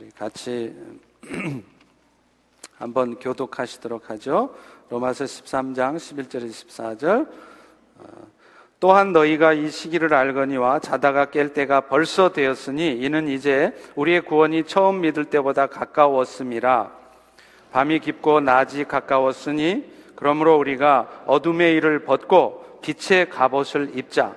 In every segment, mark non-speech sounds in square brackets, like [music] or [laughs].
우리 같이 [clears throat] 한번 교독하시도록 하죠. 로마서 13장 11절 14절. 또한 너희가 이 시기를 알거니와 자다가 깰 때가 벌써 되었으니 이는 이제 우리의 구원이 처음 믿을 때보다 가까웠음이라. 밤이 깊고 낮이 가까웠으니 그러므로 우리가 어둠의 일을 벗고 빛의 갑옷을 입자.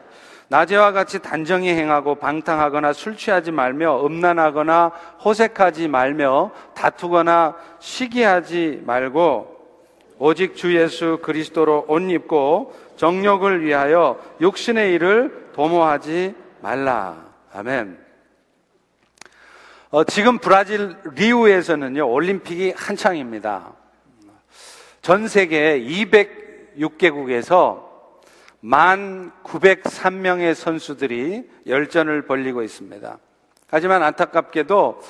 낮에와 같이 단정히 행하고 방탕하거나 술 취하지 말며 음란하거나 호색하지 말며 다투거나 시기하지 말고 오직 주 예수 그리스도로 옷 입고 정력을 위하여 육신의 일을 도모하지 말라. 아멘. 어, 지금 브라질 리우에서는요, 올림픽이 한창입니다. 전 세계 206개국에서 1,903명의 선수들이 열전을 벌리고 있습니다. 하지만 안타깝게도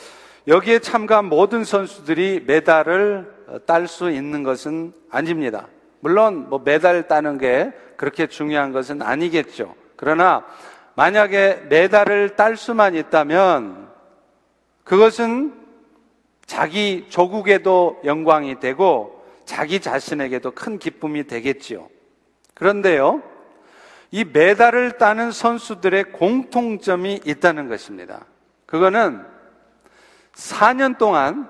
여기에 참가한 모든 선수들이 메달을 딸 수 있는 것은 아닙니다. 물론 뭐 메달 따는 게 그렇게 중요한 것은 아니겠죠. 그러나 만약에 메달을 딸 수만 있다면 그것은 자기 조국에도 영광이 되고 자기 자신에게도 큰 기쁨이 되겠지요. 그런데요, 이 메달을 따는 선수들의 공통점이 있다는 것입니다. 그거는 4년 동안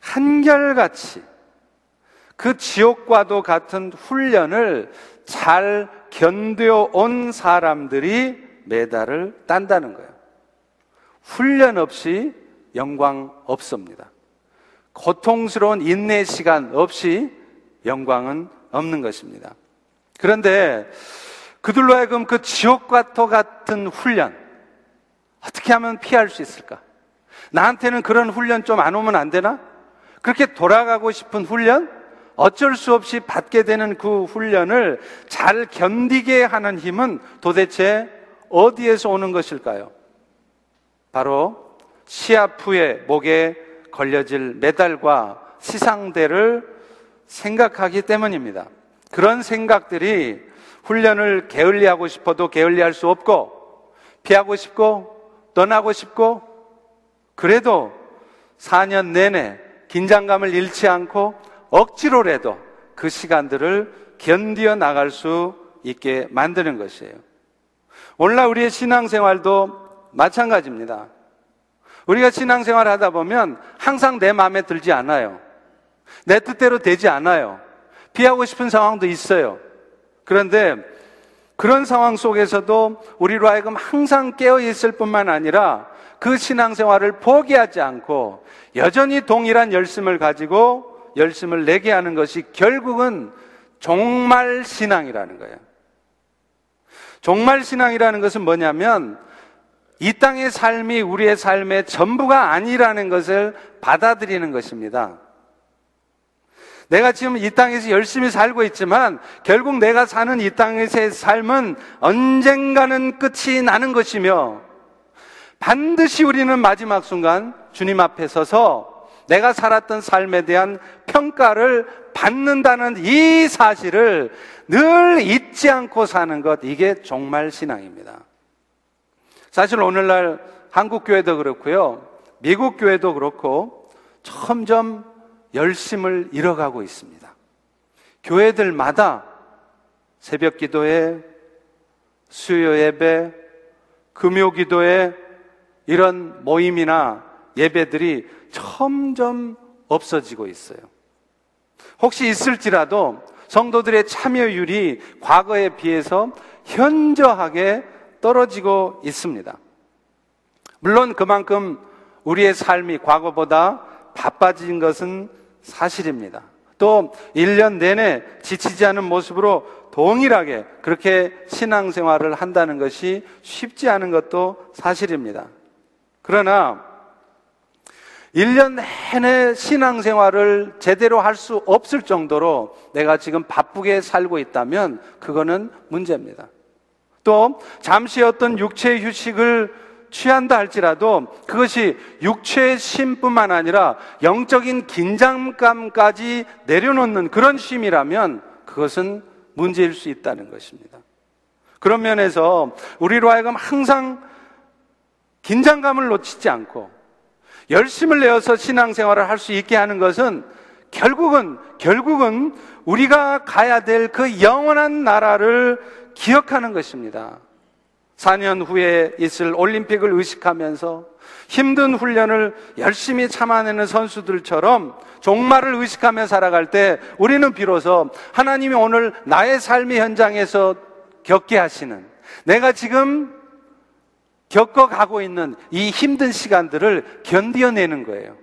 한결같이 그 지옥과도 같은 훈련을 잘 견뎌온 사람들이 메달을 딴다는 거예요. 훈련 없이 영광 없습니다. 고통스러운 인내 시간 없이 영광은 없는 것입니다. 그런데 그들로 하여금 그 지옥과 도 같은 훈련 어떻게 하면 피할 수 있을까? 나한테는 그런 훈련 좀 안 오면 안 되나? 그렇게 돌아가고 싶은 훈련? 어쩔 수 없이 받게 되는 그 훈련을 잘 견디게 하는 힘은 도대체 어디에서 오는 것일까요? 바로 후에 목에 걸려질 메달과 시상대를 생각하기 때문입니다. 그런 생각들이 훈련을 게을리하고 싶어도 게을리할 수 없고 피하고 싶고 떠나고 싶고 그래도 4년 내내 긴장감을 잃지 않고 억지로라도 그 시간들을 견디어 나갈 수 있게 만드는 것이에요. 오늘날 우리의 신앙생활도 마찬가지입니다. 우리가 신앙생활 하다 보면 항상 내 마음에 들지 않아요. 내 뜻대로 되지 않아요. 피하고 싶은 상황도 있어요. 그런데 그런 상황 속에서도 우리로 하여금 항상 깨어 있을 뿐만 아니라 그 신앙생활을 포기하지 않고 여전히 동일한 열심을 가지고 열심을 내게 하는 것이 결국은 종말 신앙이라는 거예요. 종말 신앙이라는 것은 뭐냐면 이 땅의 삶이 우리의 삶의 전부가 아니라는 것을 받아들이는 것입니다. 내가 지금 이 땅에서 열심히 살고 있지만 결국 내가 사는 이 땅에서의 삶은 언젠가는 끝이 나는 것이며 반드시 우리는 마지막 순간 주님 앞에 서서 내가 살았던 삶에 대한 평가를 받는다는 이 사실을 늘 잊지 않고 사는 것, 이게 종말 신앙입니다. 사실 오늘날 한국 교회도 그렇고요. 미국 교회도 그렇고 점점 열심을 잃어가고 있습니다. 교회들마다 새벽 기도회, 수요 예배, 금요 기도회 이런 모임이나 예배들이 점점 없어지고 있어요. 혹시 있을지라도 성도들의 참여율이 과거에 비해서 현저하게 떨어지고 있습니다. 물론 그만큼 우리의 삶이 과거보다 바빠진 것은 사실입니다. 또 1년 내내 지치지 않은 모습으로 동일하게 그렇게 신앙생활을 한다는 것이 쉽지 않은 것도 사실입니다. 그러나 1년 내내 신앙생활을 제대로 할 수 없을 정도로 내가 지금 바쁘게 살고 있다면 그거는 문제입니다. 또 잠시 어떤 육체의 휴식을 취한다 할지라도 그것이 육체의 쉼뿐만 아니라 영적인 긴장감까지 내려놓는 그런 쉼이라면 그것은 문제일 수 있다는 것입니다. 그런 면에서 우리로 하여금 항상 긴장감을 놓치지 않고 열심을 내어서 신앙생활을 할 수 있게 하는 것은 결국은, 결국은 우리가 가야 될 그 영원한 나라를 기억하는 것입니다. 4년 후에 있을 올림픽을 의식하면서 힘든 훈련을 열심히 참아내는 선수들처럼 종말을 의식하며 살아갈 때 우리는 비로소 하나님이 오늘 나의 삶의 현장에서 겪게 하시는 내가 지금 겪어가고 있는 이 힘든 시간들을 견뎌내는 거예요.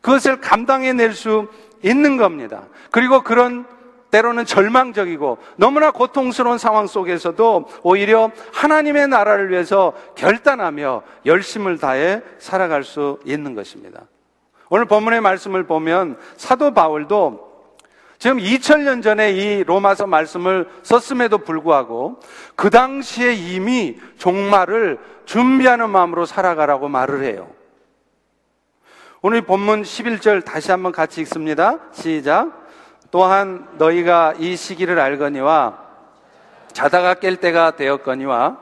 그것을 감당해낼 수 있는 겁니다. 그리고 그런 때로는 절망적이고 너무나 고통스러운 상황 속에서도 오히려 하나님의 나라를 위해서 결단하며 열심을 다해 살아갈 수 있는 것입니다. 오늘 본문의 말씀을 보면 사도 바울도 지금 2000년 전에 이 로마서 말씀을 썼음에도 불구하고 그 당시에 이미 종말을 준비하는 마음으로 살아가라고 말을 해요. 오늘 본문 11절 다시 한번 같이 읽습니다. 시작. 또한 너희가 이 시기를 알거니와 자다가 깰 때가 되었거니와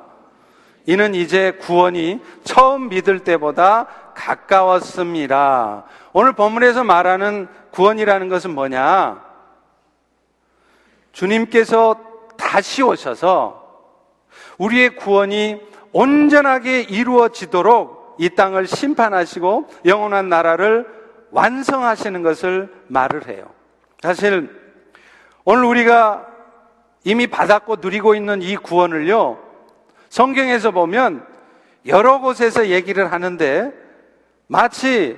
이는 이제 구원이 처음 믿을 때보다 가까웠습니다. 오늘 본문에서 말하는 구원이라는 것은 뭐냐? 주님께서 다시 오셔서 우리의 구원이 온전하게 이루어지도록 이 땅을 심판하시고 영원한 나라를 완성하시는 것을 말을 해요. 사실 오늘 우리가 이미 받았고 누리고 있는 이 구원을요, 성경에서 보면 여러 곳에서 얘기를 하는데 마치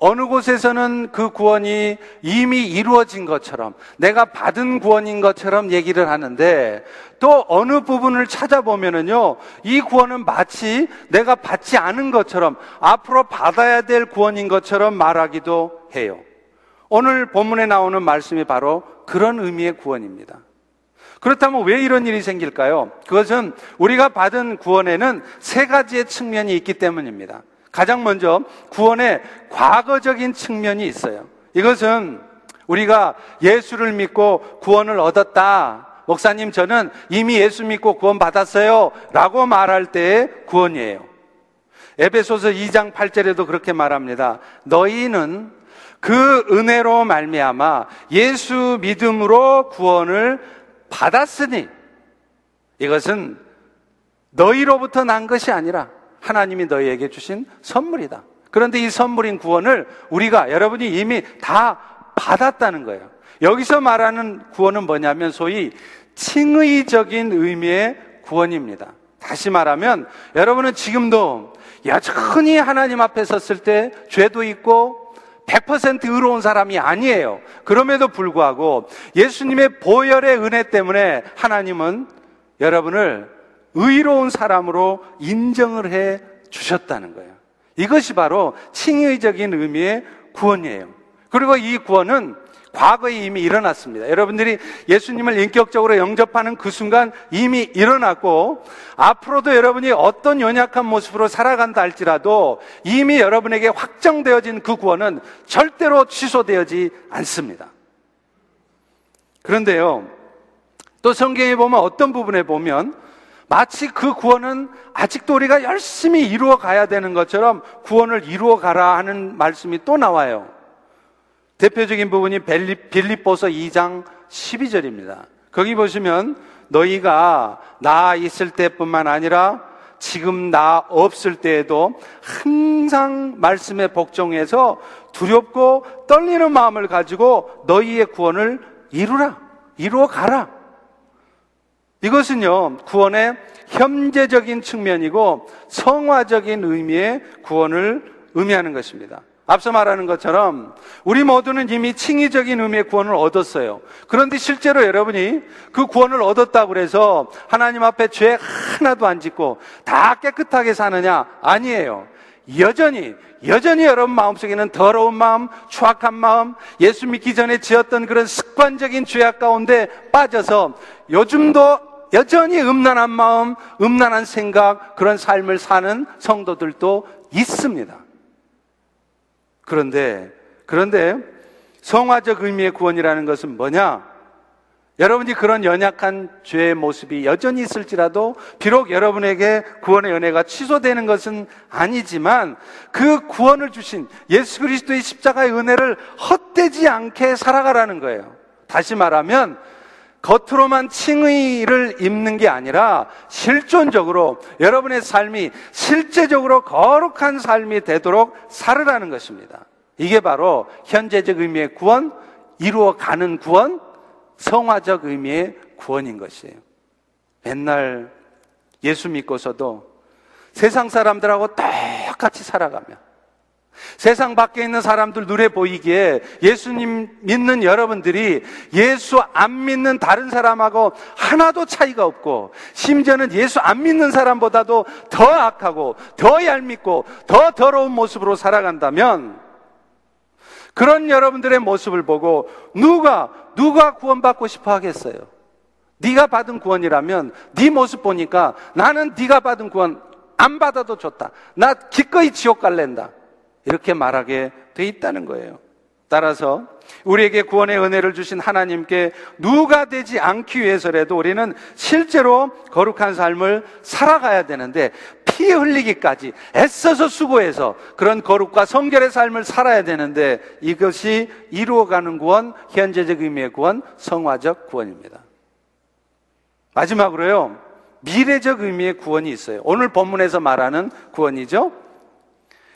어느 곳에서는 그 구원이 이미 이루어진 것처럼 내가 받은 구원인 것처럼 얘기를 하는데 또 어느 부분을 찾아보면은요 이 구원은 마치 내가 받지 않은 것처럼 앞으로 받아야 될 구원인 것처럼 말하기도 해요. 오늘 본문에 나오는 말씀이 바로 그런 의미의 구원입니다. 그렇다면 왜 이런 일이 생길까요? 그것은 우리가 받은 구원에는 세 가지의 측면이 있기 때문입니다. 가장 먼저 구원의 과거적인 측면이 있어요. 이것은 우리가 예수를 믿고 구원을 얻었다. 목사님, 저는 이미 예수 믿고 구원 받았어요. 라고 말할 때의 구원이에요. 에베소서 2장 8절에도 그렇게 말합니다. 너희는 그 은혜로 말미암아 예수 믿음으로 구원을 받았으니 이것은 너희로부터 난 것이 아니라 하나님이 너희에게 주신 선물이다. 그런데 이 선물인 구원을 우리가 여러분이 이미 다 받았다는 거예요. 여기서 말하는 구원은 뭐냐면 소위 칭의적인 의미의 구원입니다. 다시 말하면 여러분은 지금도 여전히 하나님 앞에 섰을 때 죄도 있고 100% 의로운 사람이 아니에요. 그럼에도 불구하고 예수님의 보혈의 은혜 때문에 하나님은 여러분을 의로운 사람으로 인정을 해 주셨다는 거예요. 이것이 바로 칭의적인 의미의 구원이에요. 그리고 이 구원은 과거에 이미 일어났습니다. 여러분들이 예수님을 인격적으로 영접하는 그 순간 이미 일어났고 앞으로도 여러분이 어떤 연약한 모습으로 살아간다 할지라도 이미 여러분에게 확정되어진 그 구원은 절대로 취소되어지 않습니다. 그런데요, 또 성경에 보면 어떤 부분에 보면 마치 그 구원은 아직도 우리가 열심히 이루어 가야 되는 것처럼 구원을 이루어 가라 하는 말씀이 또 나와요. 대표적인 부분이 빌립보서 2장 12절입니다. 거기 보시면 너희가 나 있을 때뿐만 아니라 지금 나 없을 때에도 항상 말씀에 복종해서 두렵고 떨리는 마음을 가지고 너희의 구원을 이루라. 이루어 가라. 이것은요, 구원의 현재적인 측면이고 성화적인 의미의 구원을 의미하는 것입니다. 앞서 말하는 것처럼 우리 모두는 이미 칭의적인 의미의 구원을 얻었어요. 그런데 실제로 여러분이 그 구원을 얻었다고 그래서 하나님 앞에 죄 하나도 안 짓고 다 깨끗하게 사느냐? 아니에요. 여전히 여전히 여러분 마음속에는 더러운 마음, 추악한 마음, 예수 믿기 전에 지었던 그런 습관적인 죄악 가운데 빠져서 요즘도 여전히 음란한 마음, 음란한 생각, 그런 삶을 사는 성도들도 있습니다. 그런데, 그런데 성화적 의미의 구원이라는 것은 뭐냐? 여러분이 그런 연약한 죄의 모습이 여전히 있을지라도 비록 여러분에게 구원의 은혜가 취소되는 것은 아니지만 그 구원을 주신 예수 그리스도의 십자가의 은혜를 헛되지 않게 살아가라는 거예요. 다시 말하면 겉으로만 칭의를 입는 게 아니라 실존적으로 여러분의 삶이 실제적으로 거룩한 삶이 되도록 살으라는 것입니다. 이게 바로 현재적 의미의 구원, 이루어가는 구원, 성화적 의미의 구원인 것이에요. 맨날 예수 믿고서도 세상 사람들하고 똑같이 살아가며 세상 밖에 있는 사람들 눈에 보이기에 예수님 믿는 여러분들이 예수 안 믿는 다른 사람하고 하나도 차이가 없고 심지어는 예수 안 믿는 사람보다도 더 악하고 더 얄밉고 더 더러운 모습으로 살아간다면 그런 여러분들의 모습을 보고 누가 누가 구원받고 싶어 하겠어요? 네가 받은 구원이라면 네 모습 보니까 나는 네가 받은 구원 안 받아도 좋다. 나 기꺼이 지옥 갈랜다. 이렇게 말하게 돼 있다는 거예요. 따라서 우리에게 구원의 은혜를 주신 하나님께 누가 되지 않기 위해서라도 우리는 실제로 거룩한 삶을 살아가야 되는데 피 흘리기까지 애써서 수고해서 그런 거룩과 성결의 삶을 살아야 되는데 이것이 이루어가는 구원, 현재적 의미의 구원, 성화적 구원입니다. 마지막으로요, 미래적 의미의 구원이 있어요. 오늘 본문에서 말하는 구원이죠.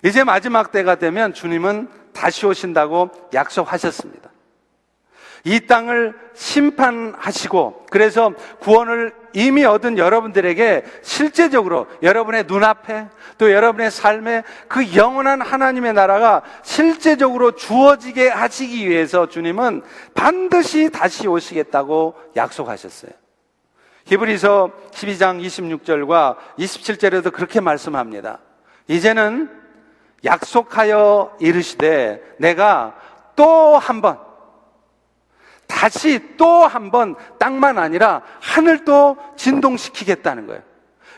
이제 마지막 때가 되면 주님은 다시 오신다고 약속하셨습니다. 이 땅을 심판하시고 그래서 구원을 이미 얻은 여러분들에게 실제적으로 여러분의 눈앞에 또 여러분의 삶에 그 영원한 하나님의 나라가 실제적으로 주어지게 하시기 위해서 주님은 반드시 다시 오시겠다고 약속하셨어요. 히브리서 12장 26절과 27절에도 그렇게 말씀합니다. 이제는 약속하여 이르시되 내가 또 한 번 다시 또 한 번 땅만 아니라 하늘도 진동시키겠다는 거예요.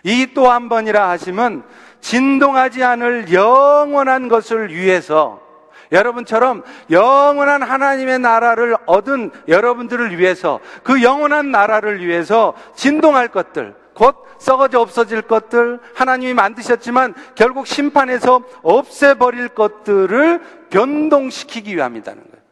이 또 한 번이라 하시면 진동하지 않을 영원한 것을 위해서 여러분처럼 영원한 하나님의 나라를 얻은 여러분들을 위해서 그 영원한 나라를 위해서 진동할 것들 곧 썩어져 없어질 것들 하나님이 만드셨지만 결국 심판에서 없애버릴 것들을 변동시키기 위함이라는 거예요.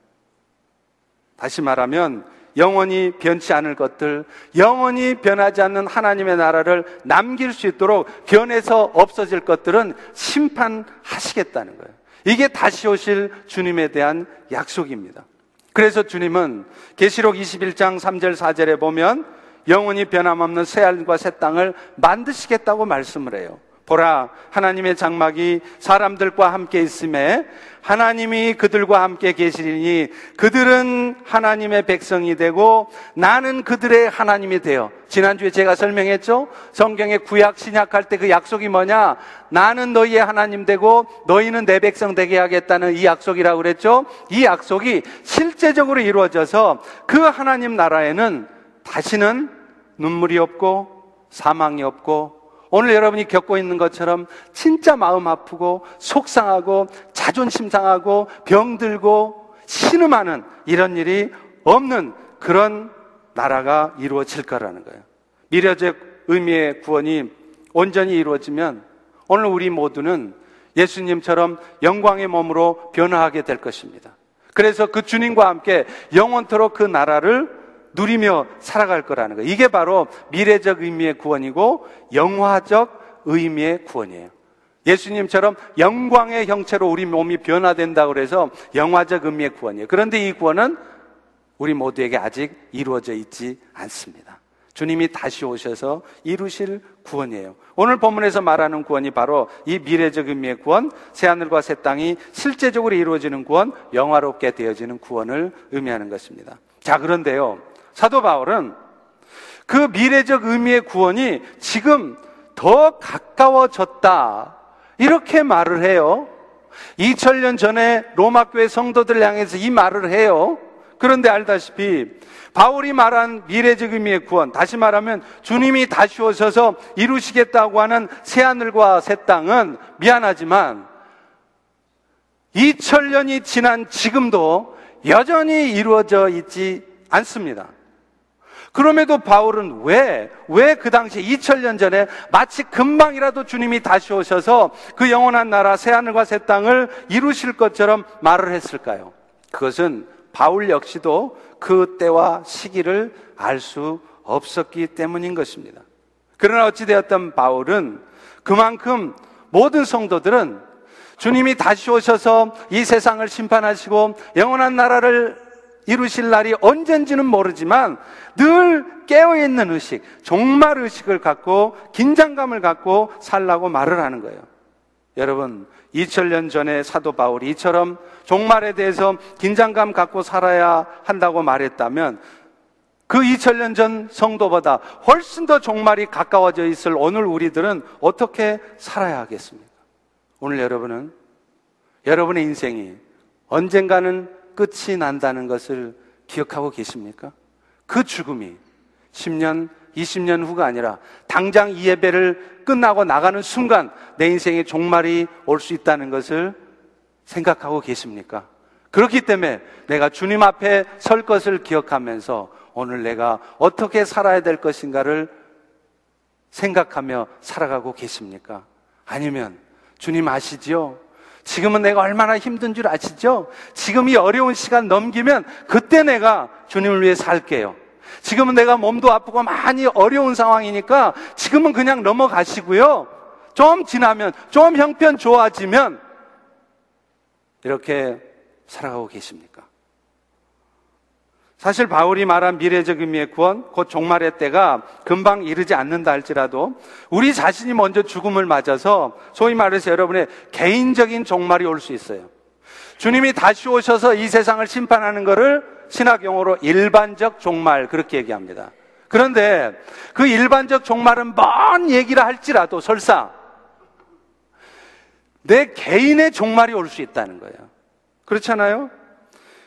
다시 말하면 영원히 변치 않을 것들, 영원히 변하지 않는 하나님의 나라를 남길 수 있도록 변해서 없어질 것들은 심판하시겠다는 거예요. 이게 다시 오실 주님에 대한 약속입니다. 그래서 주님은 계시록 21장 3절 4절에 보면 영원히 변함없는 새 하늘과 새 땅을 만드시겠다고 말씀을 해요. 보라 하나님의 장막이 사람들과 함께 있음에 하나님이 그들과 함께 계시리니 그들은 하나님의 백성이 되고 나는 그들의 하나님이 되어 지난주에 제가 설명했죠? 성경의 구약 신약할 때 그 약속이 뭐냐? 나는 너희의 하나님 되고 너희는 내 백성 되게 하겠다는 이 약속이라고 그랬죠? 이 약속이 실제적으로 이루어져서 그 하나님 나라에는 다시는 눈물이 없고 사망이 없고 오늘 여러분이 겪고 있는 것처럼 진짜 마음 아프고 속상하고 자존심 상하고 병들고 신음하는 이런 일이 없는 그런 나라가 이루어질 거라는 거예요. 미래적 의미의 구원이 온전히 이루어지면 오늘 우리 모두는 예수님처럼 영광의 몸으로 변화하게 될 것입니다. 그래서 그 주님과 함께 영원토록 그 나라를 누리며 살아갈 거라는 거예요. 이게 바로 미래적 의미의 구원이고 영화적 의미의 구원이에요. 예수님처럼 영광의 형체로 우리 몸이 변화된다고 그래서 영화적 의미의 구원이에요. 그런데 이 구원은 우리 모두에게 아직 이루어져 있지 않습니다. 주님이 다시 오셔서 이루실 구원이에요. 오늘 본문에서 말하는 구원이 바로 이 미래적 의미의 구원, 새하늘과 새 땅이 실제적으로 이루어지는 구원, 영화롭게 되어지는 구원을 의미하는 것입니다. 자, 그런데요. 사도 바울은 그 미래적 의미의 구원이 지금 더 가까워졌다. 이렇게 말을 해요. 2000년 전에 로마 교회 성도들 향해서 이 말을 해요. 그런데 알다시피 바울이 말한 미래적 의미의 구원, 다시 말하면 주님이 다시 오셔서 이루시겠다고 하는 새 하늘과 새 땅은 미안하지만 2000년이 지난 지금도 여전히 이루어져 있지 않습니다. 그럼에도 바울은 왜, 왜 그 당시 2000년 전에 마치 금방이라도 주님이 다시 오셔서 그 영원한 나라 새하늘과 새 땅을 이루실 것처럼 말을 했을까요? 그것은 바울 역시도 그 때와 시기를 알 수 없었기 때문인 것입니다. 그러나 어찌되었던 바울은 그만큼 모든 성도들은 주님이 다시 오셔서 이 세상을 심판하시고 영원한 나라를 이루실 날이 언젠지는 모르지만 늘 깨어있는 의식, 종말 의식을 갖고 긴장감을 갖고 살라고 말을 하는 거예요. 여러분, 2000년 전에 사도 바울이 이처럼 종말에 대해서 긴장감 갖고 살아야 한다고 말했다면 그 2000년 전 성도보다 훨씬 더 종말이 가까워져 있을 오늘 우리들은 어떻게 살아야 하겠습니까? 오늘 여러분은 여러분의 인생이 언젠가는 끝이 난다는 것을 기억하고 계십니까? 그 죽음이 10년, 20년 후가 아니라 당장 이 예배를 끝나고 나가는 순간 내 인생의 종말이 올 수 있다는 것을 생각하고 계십니까? 그렇기 때문에 내가 주님 앞에 설 것을 기억하면서 오늘 내가 어떻게 살아야 될 것인가를 생각하며 살아가고 계십니까? 아니면 주님 아시지요? 지금은 내가 얼마나 힘든 줄 아시죠? 지금 이 어려운 시간 넘기면 그때 내가 주님을 위해 살게요. 지금은 내가 몸도 아프고 많이 어려운 상황이니까 지금은 그냥 넘어가시고요. 좀 지나면, 좀 형편 좋아지면 이렇게 살아가고 계십니까? 사실 바울이 말한 미래적 의미의 구원, 곧 종말의 때가 금방 이르지 않는다 할지라도 우리 자신이 먼저 죽음을 맞아서 소위 말해서 여러분의 개인적인 종말이 올 수 있어요. 주님이 다시 오셔서 이 세상을 심판하는 것을 신학 용어로 일반적 종말 그렇게 얘기합니다. 그런데 그 일반적 종말은 먼 얘기라 할지라도 설사 내 개인의 종말이 올 수 있다는 거예요. 그렇잖아요?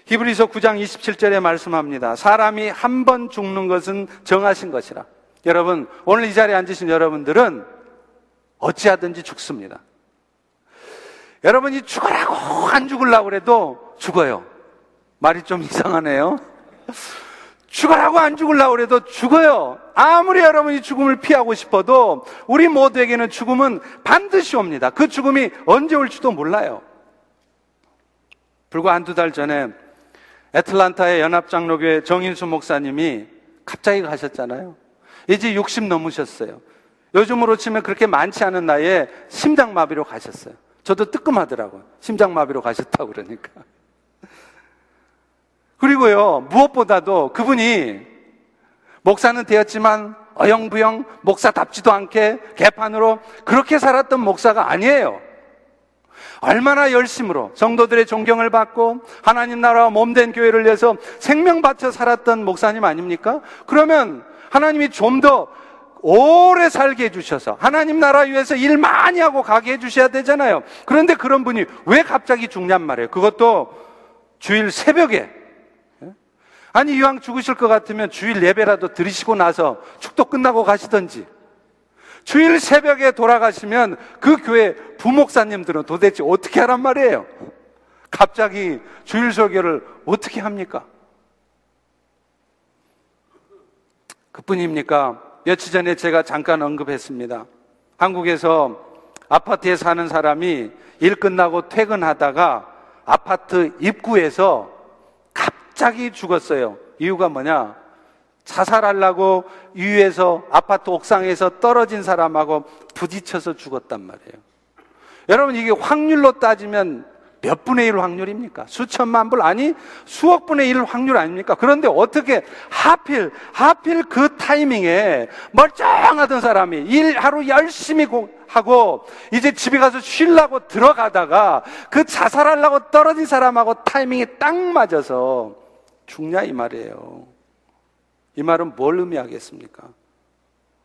히브리서 9장 27절에 말씀합니다. 사람이 한 번 죽는 것은 정하신 것이라. 여러분, 오늘 이 자리에 앉으신 여러분들은 어찌하든지 죽습니다. 여러분이 죽으라고 안 죽으려고 그래도 죽어요. 말이 좀 이상하네요. 죽으라고 안 죽으려고 그래도 죽어요. 아무리 여러분이 죽음을 피하고 싶어도 우리 모두에게는 죽음은 반드시 옵니다. 그 죽음이 언제 올지도 몰라요. 불과 한두 달 전에 애틀란타의 연합장로교회 정인수 목사님이 갑자기 가셨잖아요. 이제 60 넘으셨어요. 요즘으로 치면 그렇게 많지 않은 나이에 심장마비로 가셨어요. 저도 뜨끔하더라고요. 심장마비로 가셨다고 그러니까. 그리고요, 무엇보다도 그분이 목사는 되었지만 어영부영 목사답지도 않게 개판으로 그렇게 살았던 목사가 아니에요. 얼마나 열심으로 성도들의 존경을 받고 하나님 나라와 몸된 교회를 위해서 생명 바쳐 살았던 목사님 아닙니까? 그러면 하나님이 좀 더 오래 살게 해주셔서 하나님 나라 위해서 일 많이 하고 가게 해주셔야 되잖아요. 그런데 그런 분이 왜 갑자기 죽냔 말이에요. 그것도 주일 새벽에. 아니, 이왕 죽으실 것 같으면 주일 예배라도 드리시고 나서 축도 끝나고 가시던지. 주일 새벽에 돌아가시면 그 교회 부목사님들은 도대체 어떻게 하란 말이에요? 갑자기 주일 설교를 어떻게 합니까? 그뿐입니까? 며칠 전에 제가 잠깐 언급했습니다. 한국에서 아파트에 사는 사람이 일 끝나고 퇴근하다가 아파트 입구에서 갑자기 죽었어요. 이유가 뭐냐? 자살하려고 위에서 아파트 옥상에서 떨어진 사람하고 부딪혀서 죽었단 말이에요. 여러분 이게 확률로 따지면 몇 분의 1 확률입니까? 수천만 불 아니 수억 분의 1 확률 아닙니까? 그런데 어떻게 하필 하필 그 타이밍에 멀쩡하던 사람이 일 하루 열심히 하고 이제 집에 가서 쉬려고 들어가다가 그 자살하려고 떨어진 사람하고 타이밍이 딱 맞아서 죽냐 이 말이에요. 이 말은 뭘 의미하겠습니까?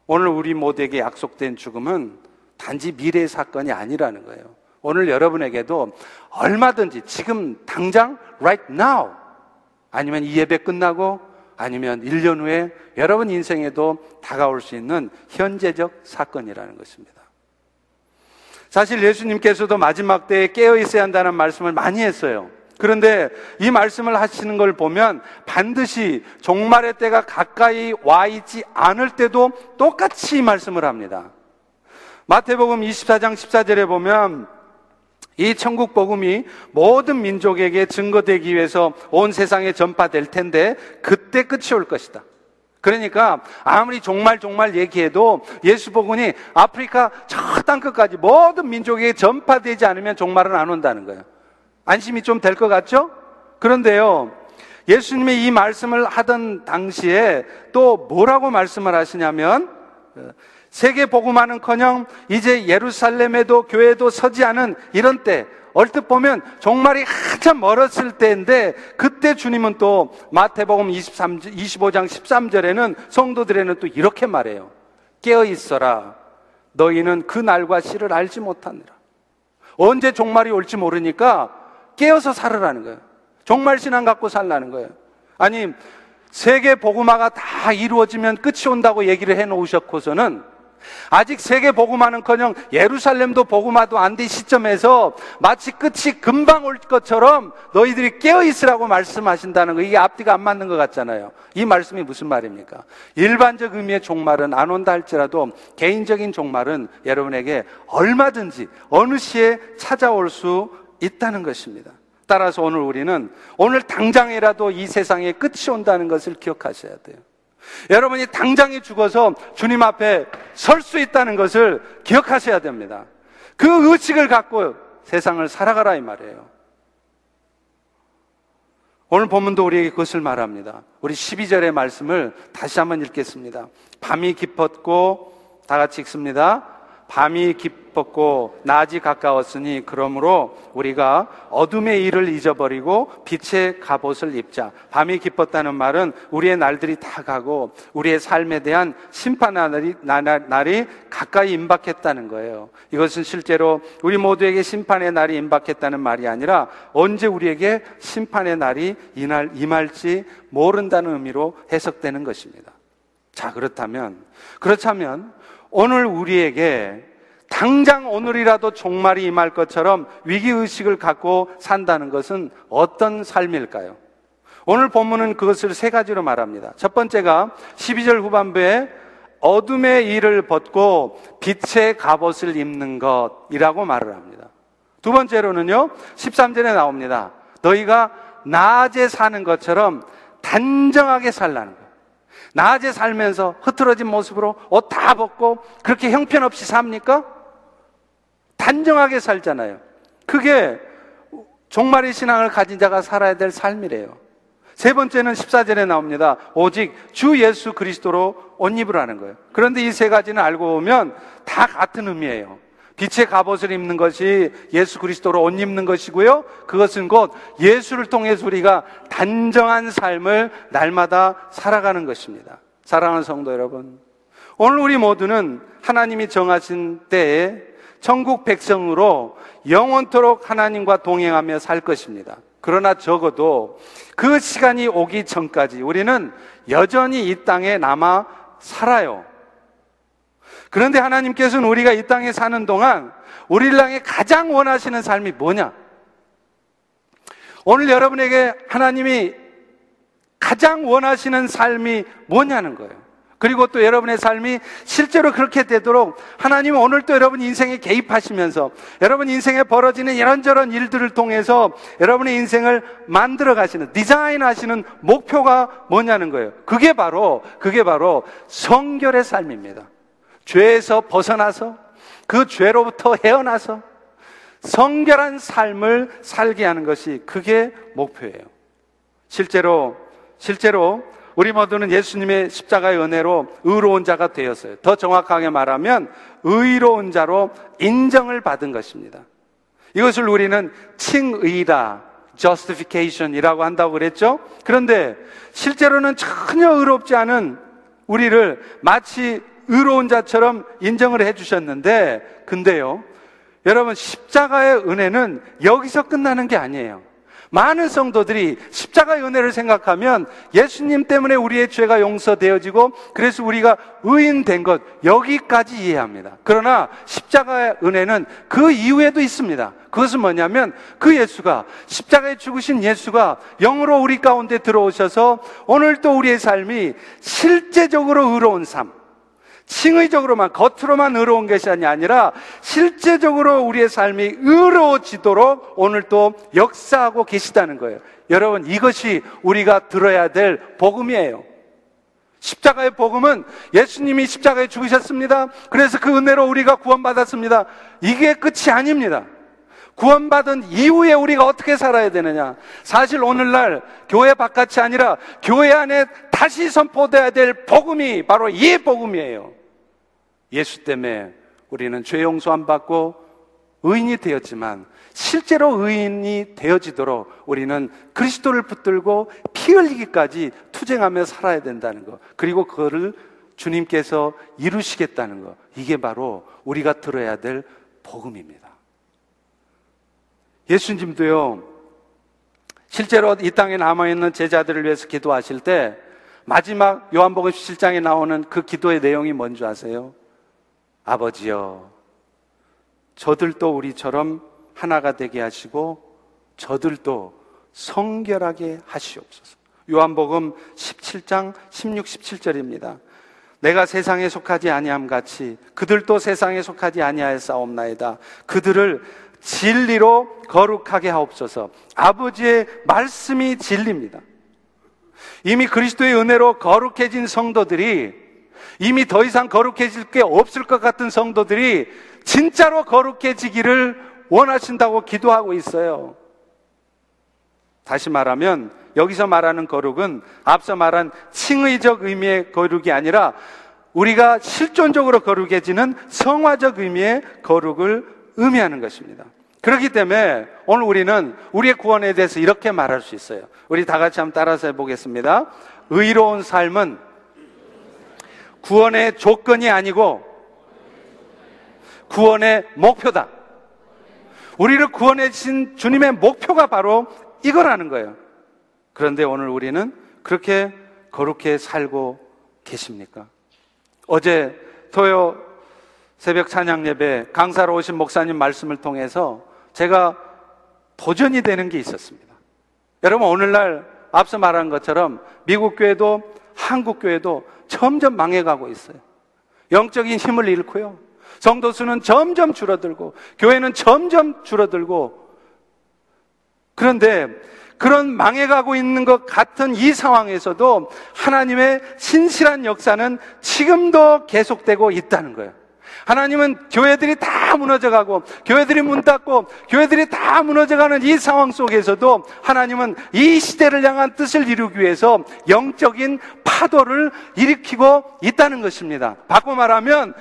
오늘 우리 모두에게 약속된 죽음은 단지 미래의 사건이 아니라는 거예요. 오늘 여러분에게도 얼마든지 지금 당장 right now 아니면 이 예배 끝나고 아니면 1년 후에 여러분 인생에도 다가올 수 있는 현재적 사건이라는 것입니다. 사실 예수님께서도 마지막 때에 깨어 있어야 한다는 말씀을 많이 했어요. 그런데 이 말씀을 하시는 걸 보면 반드시 종말의 때가 가까이 와 있지 않을 때도 똑같이 이 말씀을 합니다. 마태복음 24장 14절에 보면 이 천국 복음이 모든 민족에게 증거되기 위해서 온 세상에 전파될 텐데 그때 끝이 올 것이다. 그러니까 아무리 종말 종말 얘기해도 예수 복음이 아프리카 저 땅 끝까지 모든 민족에게 전파되지 않으면 종말은 안 온다는 거예요. 안심이 좀 될 것 같죠? 그런데요. 예수님이 이 말씀을 하던 당시에 또 뭐라고 말씀을 하시냐면 세계 복음화는커녕 이제 예루살렘에도 교회도 서지 않은 이런 때 얼뜻 보면 종말이 한참 멀었을 때인데 그때 주님은 또 마태복음 23, 25장 13절에는 성도들에는 또 이렇게 말해요. 깨어 있어라. 너희는 그 날과 시를 알지 못하느라. 언제 종말이 올지 모르니까 깨어서 살으라는 거예요. 종말 신앙 갖고 살라는 거예요. 아니 세계 복음화가 다 이루어지면 끝이 온다고 얘기를 해 놓으셨고서는 아직 세계 복음화는커녕 예루살렘도 복음화도 안 된 시점에서 마치 끝이 금방 올 것처럼 너희들이 깨어 있으라고 말씀하신다는 거 이게 앞뒤가 안 맞는 것 같잖아요. 이 말씀이 무슨 말입니까? 일반적 의미의 종말은 안 온다 할지라도 개인적인 종말은 여러분에게 얼마든지 어느 시에 찾아올 수 있다는 것입니다. 따라서 오늘 우리는 오늘 당장이라도 이 세상에 끝이 온다는 것을 기억하셔야 돼요. 여러분이 당장에 죽어서 주님 앞에 설 수 있다는 것을 기억하셔야 됩니다. 그 의식을 갖고 세상을 살아가라 이 말이에요. 오늘 본문도 우리에게 그것을 말합니다. 우리 12절의 말씀을 다시 한번 읽겠습니다. 밤이 깊었고 다 같이 읽습니다. 밤이 깊었고 낮이 가까웠으니 그러므로 우리가 어둠의 일을 잊어버리고 빛의 갑옷을 입자. 밤이 깊었다는 말은 우리의 날들이 다 가고 우리의 삶에 대한 심판의 날이, 가까이 임박했다는 거예요. 이것은 실제로 우리 모두에게 심판의 날이 임박했다는 말이 아니라 언제 우리에게 심판의 날이 이날 임할지 모른다는 의미로 해석되는 것입니다. 자, 그렇다면, 그렇다면 오늘 우리에게 당장 오늘이라도 종말이 임할 것처럼 위기의식을 갖고 산다는 것은 어떤 삶일까요? 오늘 본문은 그것을 세 가지로 말합니다. 첫 번째가 12절 후반부에 어둠의 일을 벗고 빛의 갑옷을 입는 것이라고 말을 합니다. 두 번째로는요, 13절에 나옵니다. 너희가 낮에 사는 것처럼 단정하게 살라는. 낮에 살면서 흐트러진 모습으로 옷 다 벗고 그렇게 형편없이 삽니까? 단정하게 살잖아요. 그게 종말의 신앙을 가진 자가 살아야 될 삶이래요. 세 번째는 14절에 나옵니다. 오직 주 예수 그리스도로 옷 입으라는 거예요. 그런데 이 세 가지는 알고 보면 다 같은 의미예요. 빛의 갑옷을 입는 것이 예수 그리스도로 옷 입는 것이고요. 그것은 곧 예수를 통해서 우리가 단정한 삶을 날마다 살아가는 것입니다. 사랑하는 성도 여러분. 오늘 우리 모두는 하나님이 정하신 때에 천국 백성으로 영원토록 하나님과 동행하며 살 것입니다. 그러나 적어도 그 시간이 오기 전까지 우리는 여전히 이 땅에 남아 살아요. 그런데 하나님께서는 우리가 이 땅에 사는 동안 우리를 향해 가장 원하시는 삶이 뭐냐? 오늘 여러분에게 하나님이 가장 원하시는 삶이 뭐냐는 거예요. 그리고 또 여러분의 삶이 실제로 그렇게 되도록 하나님은 오늘 또 여러분 인생에 개입하시면서 여러분 인생에 벌어지는 이런저런 일들을 통해서 여러분의 인생을 만들어 가시는 디자인 하시는 목표가 뭐냐는 거예요. 그게 바로 그게 바로 성결의 삶입니다. 죄에서 벗어나서 그 죄로부터 헤어나서 성결한 삶을 살게 하는 것이 그게 목표예요. 실제로 실제로 우리 모두는 예수님의 십자가의 은혜로 의로운 자가 되었어요. 더 정확하게 말하면 의로운 자로 인정을 받은 것입니다. 이것을 우리는 칭의다, justification이라고 한다고 그랬죠? 그런데 실제로는 전혀 의롭지 않은 우리를 마치 의로운 자처럼 인정을 해 주셨는데, 근데요, 여러분, 십자가의 은혜는 여기서 끝나는 게 아니에요. 많은 성도들이 십자가의 은혜를 생각하면 예수님 때문에 우리의 죄가 용서되어지고 그래서 우리가 의인된 것 여기까지 이해합니다. 그러나 십자가의 은혜는 그 이후에도 있습니다. 그것은 뭐냐면 그 예수가 십자가에 죽으신 예수가 영으로 우리 가운데 들어오셔서 오늘 또 우리의 삶이 실제적으로 의로운 삶 칭의적으로만 겉으로만 의로운 것이 아니라 실제적으로 우리의 삶이 의로워지도록 오늘 또 역사하고 계시다는 거예요. 여러분 이것이 우리가 들어야 될 복음이에요. 십자가의 복음은 예수님이 십자가에 죽으셨습니다. 그래서 그 은혜로 우리가 구원받았습니다. 이게 끝이 아닙니다. 구원받은 이후에 우리가 어떻게 살아야 되느냐? 사실 오늘날 교회 바깥이 아니라 교회 안에 다시 선포돼야 될 복음이 바로 이 복음이에요. 예수 때문에 우리는 죄 용서 안 받고 의인이 되었지만 실제로 의인이 되어지도록 우리는 그리스도를 붙들고 피 흘리기까지 투쟁하며 살아야 된다는 것. 그리고 그거를 주님께서 이루시겠다는 것. 이게 바로 우리가 들어야 될 복음입니다. 예수님도요, 실제로 이 땅에 남아있는 제자들을 위해서 기도하실 때 마지막 요한복음 17장에 나오는 그 기도의 내용이 뭔지 아세요? 아버지여, 저들도 우리처럼 하나가 되게 하시고 저들도 성결하게 하시옵소서. 요한복음 17장 16, 17절입니다. 내가 세상에 속하지 아니함 같이 그들도 세상에 속하지 아니하였사옵나이다. 그들을 진리로 거룩하게 하옵소서. 아버지의 말씀이 진리입니다. 이미 그리스도의 은혜로 거룩해진 성도들이 이미 더 이상 거룩해질 게 없을 것 같은 성도들이 진짜로 거룩해지기를 원하신다고 기도하고 있어요. 다시 말하면 여기서 말하는 거룩은 앞서 말한 칭의적 의미의 거룩이 아니라 우리가 실존적으로 거룩해지는 성화적 의미의 거룩을 의미하는 것입니다. 그렇기 때문에 오늘 우리는 우리의 구원에 대해서 이렇게 말할 수 있어요. 우리 다 같이 한번 따라서 해보겠습니다. 의로운 삶은 구원의 조건이 아니고 구원의 목표다. 우리를 구원해 주신 주님의 목표가 바로 이거라는 거예요. 그런데 오늘 우리는 그렇게 거룩해 살고 계십니까? 어제 토요 새벽 찬양 예배 강사로 오신 목사님 말씀을 통해서 제가 도전이 되는 게 있었습니다. 여러분 오늘날 앞서 말한 것처럼 미국 교회도 한국 교회도 점점 망해가고 있어요. 영적인 힘을 잃고요. 성도 수는 점점 줄어들고, 교회는 점점 줄어들고, 그런데 그런 망해가고 있는 것 같은 이 상황에서도 하나님의 신실한 역사는 지금도 계속되고 있다는 거예요. 하나님은 교회들이 다 무너져가고 교회들이 문 닫고 교회들이 다 무너져가는 이 상황 속에서도 하나님은 이 시대를 향한 뜻을 이루기 위해서 영적인 파도를 일으키고 있다는 것입니다. 바꿔 말하면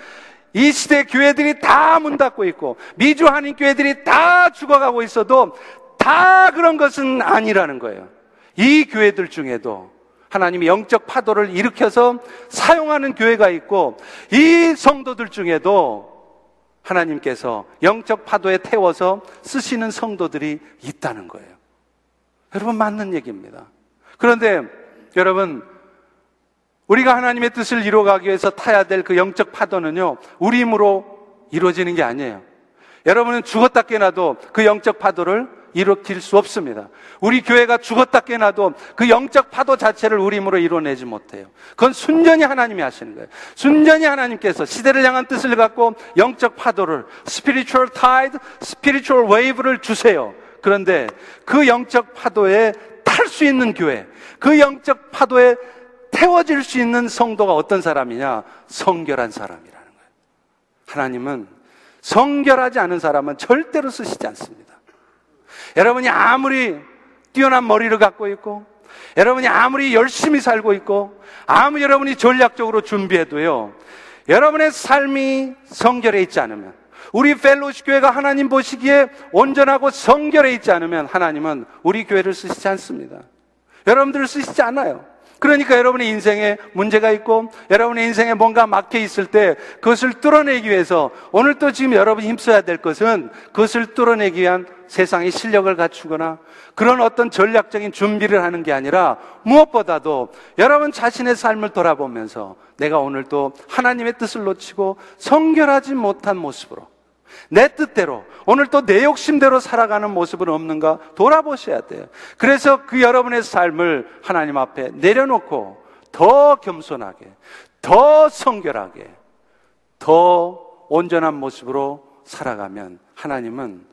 이 시대 교회들이 다 문 닫고 있고 미주 한인 교회들이 다 죽어가고 있어도 다 그런 것은 아니라는 거예요. 이 교회들 중에도 하나님이 영적 파도를 일으켜서 사용하는 교회가 있고 이 성도들 중에도 하나님께서 영적 파도에 태워서 쓰시는 성도들이 있다는 거예요. 여러분 맞는 얘기입니다. 그런데 여러분 우리가 하나님의 뜻을 이루어가기 위해서 타야 될 그 영적 파도는요 우리 힘으로 이루어지는 게 아니에요. 여러분은 죽었다 깨나도 그 영적 파도를 일으킬 수 없습니다. 우리 교회가 죽었다 깨나도 그 영적 파도 자체를 우리 힘으로 이뤄내지 못해요. 그건 순전히 하나님이 하시는 거예요. 순전히 하나님께서 시대를 향한 뜻을 갖고 영적 파도를 spiritual tide, spiritual wave를 주세요. 그런데 그 영적 파도에 탈 수 있는 교회, 그 영적 파도에 태워질 수 있는 성도가 어떤 사람이냐? 성결한 사람이라는 거예요. 하나님은 성결하지 않은 사람은 절대로 쓰시지 않습니다. 여러분이 아무리 뛰어난 머리를 갖고 있고, 여러분이 아무리 열심히 살고 있고, 아무리 여러분이 전략적으로 준비해도요, 여러분의 삶이 성결해 있지 않으면, 우리 펠로시 교회가 하나님 보시기에 온전하고 성결해 있지 않으면 하나님은 우리 교회를 쓰시지 않습니다. 여러분들을 쓰시지 않아요. 그러니까 여러분의 인생에 문제가 있고 여러분의 인생에 뭔가 막혀 있을 때 그것을 뚫어내기 위해서 오늘 또 지금 여러분이 힘써야 될 것은 그것을 뚫어내기 위한 세상의 실력을 갖추거나 그런 어떤 전략적인 준비를 하는 게 아니라 무엇보다도 여러분 자신의 삶을 돌아보면서 내가 오늘 또 하나님의 뜻을 놓치고 성결하지 못한 모습으로 내 뜻대로 오늘 또 내 욕심대로 살아가는 모습은 없는가 돌아보셔야 돼요. 그래서 그 여러분의 삶을 하나님 앞에 내려놓고 더 겸손하게, 더 성결하게, 더 온전한 모습으로 살아가면 하나님은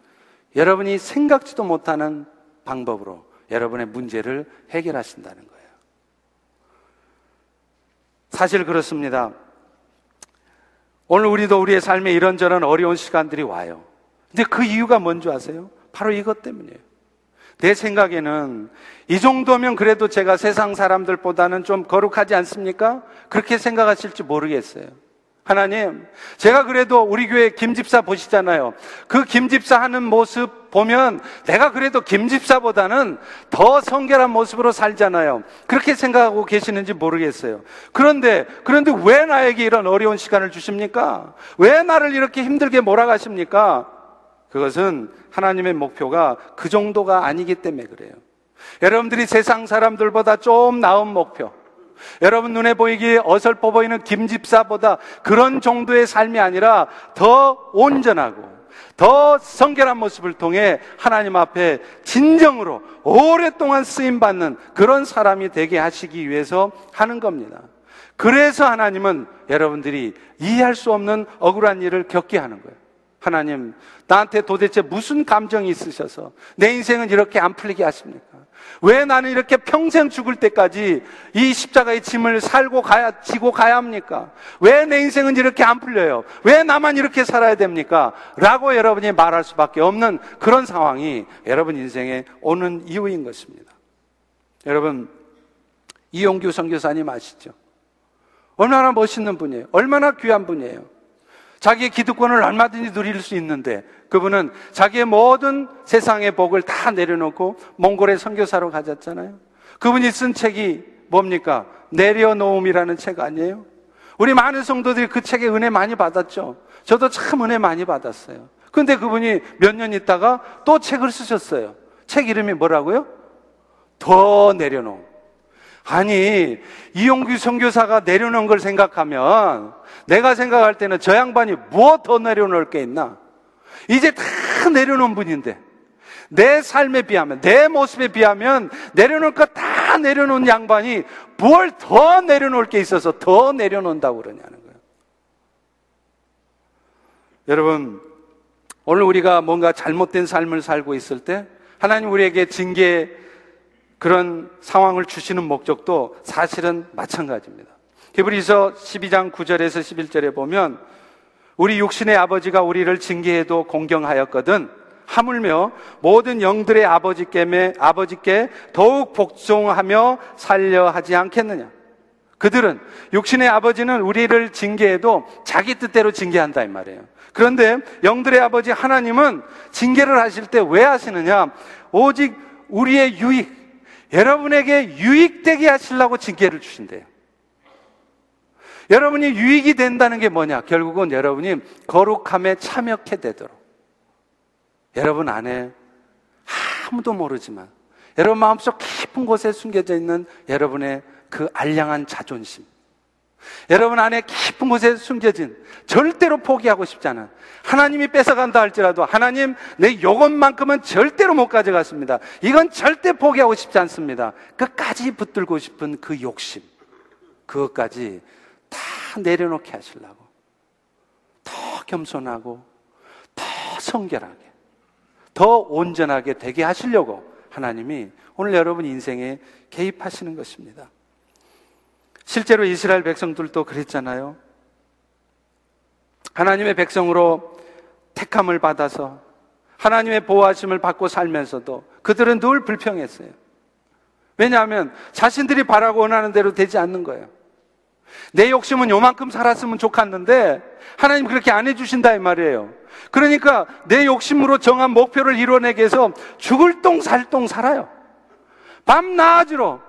여러분이 생각지도 못하는 방법으로 여러분의 문제를 해결하신다는 거예요. 사실 그렇습니다. 오늘 우리도 우리의 삶에 이런저런 어려운 시간들이 와요. 근데 그 이유가 뭔지 아세요? 바로 이것 때문이에요. 내 생각에는 이 정도면 그래도 제가 세상 사람들보다는 좀 거룩하지 않습니까? 그렇게 생각하실지 모르겠어요. 하나님, 제가 그래도 우리 교회 김집사 보시잖아요. 그 김집사 하는 모습 보면 내가 그래도 김집사보다는 더 성결한 모습으로 살잖아요. 그렇게 생각하고 계시는지 모르겠어요. 그런데, 그런데 왜 나에게 이런 어려운 시간을 주십니까? 왜 나를 이렇게 힘들게 몰아가십니까? 그것은 하나님의 목표가 그 정도가 아니기 때문에 그래요. 여러분들이 세상 사람들보다 좀 나은 목표, 여러분 눈에 보이기 어설퍼 보이는 김 집사보다 그런 정도의 삶이 아니라 더 온전하고 더 성결한 모습을 통해 하나님 앞에 진정으로 오랫동안 쓰임 받는 그런 사람이 되게 하시기 위해서 하는 겁니다. 그래서 하나님은 여러분들이 이해할 수 없는 억울한 일을 겪게 하는 거예요. 하나님, 나한테 도대체 무슨 감정이 있으셔서 내 인생은 이렇게 안 풀리게 하십니까? 왜 나는 이렇게 평생 죽을 때까지 이 십자가의 짐을 살고 가야, 지고 가야 합니까? 왜 내 인생은 이렇게 안 풀려요? 왜 나만 이렇게 살아야 됩니까? 라고 여러분이 말할 수밖에 없는 그런 상황이 여러분 인생에 오는 이유인 것입니다. 여러분, 이용규 선교사님 아시죠? 얼마나 멋있는 분이에요. 얼마나 귀한 분이에요. 자기의 기득권을 얼마든지 누릴 수 있는데 그분은 자기의 모든 세상의 복을 다 내려놓고 몽골에 선교사로 가졌잖아요. 그분이 쓴 책이 뭡니까? 내려놓음이라는 책 아니에요? 우리 많은 성도들이 그 책에 은혜 많이 받았죠. 저도 참 은혜 많이 받았어요. 근데 그분이 몇 년 있다가 또 책을 쓰셨어요. 책 이름이 뭐라고요? 더 내려놓음. 아니, 이용규 선교사가 내려놓은 걸 생각하면 내가 생각할 때는 저 양반이 무엇 더 내려놓을 게 있나? 이제 다 내려놓은 분인데 내 삶에 비하면 내 모습에 비하면 내려놓을 것다 내려놓은 양반이 뭘 더 내려놓을 게 있어서 더 내려놓는다고 그러냐는 거예요. 여러분 오늘 우리가 뭔가 잘못된 삶을 살고 있을 때 하나님 우리에게 징계 그런 상황을 주시는 목적도 사실은 마찬가지입니다. 히브리서 12장 9절에서 11절에 보면 우리 육신의 아버지가 우리를 징계해도 공경하였거든 하물며 모든 영들의 아버지께 아버지께 더욱 복종하며 살려 하지 않겠느냐. 그들은 육신의 아버지는 우리를 징계해도 자기 뜻대로 징계한다 이 말이에요. 그런데 영들의 아버지 하나님은 징계를 하실 때 왜 하시느냐? 오직 우리의 유익, 여러분에게 유익되게 하시려고 징계를 주신대요. 여러분이 유익이 된다는 게 뭐냐? 결국은 여러분이 거룩함에 참여케 되도록. 여러분 안에 아무도 모르지만 여러분 마음속 깊은 곳에 숨겨져 있는 여러분의 그 알량한 자존심. 여러분 안에 깊은 곳에 숨겨진 절대로 포기하고 싶지 않은 하나님이 뺏어간다 할지라도 하나님 내 이것만큼은 절대로 못 가져갔습니다. 이건 절대 포기하고 싶지 않습니다. 끝까지 붙들고 싶은 그 욕심. 그것까지 다 내려놓게 하시려고. 더 겸손하고, 더 성결하게, 더 온전하게 되게 하시려고 하나님이 오늘 여러분 인생에 개입하시는 것입니다. 실제로 이스라엘 백성들도 그랬잖아요. 하나님의 백성으로 택함을 받아서 하나님의 보호하심을 받고 살면서도 그들은 늘 불평했어요. 왜냐하면 자신들이 바라고 원하는 대로 되지 않는 거예요. 내 욕심은 요만큼 살았으면 좋겠는데 하나님 그렇게 안 해주신다 이 말이에요. 그러니까 내 욕심으로 정한 목표를 이뤄내기 위해서 죽을 똥 살 똥 살아요. 밤낮으로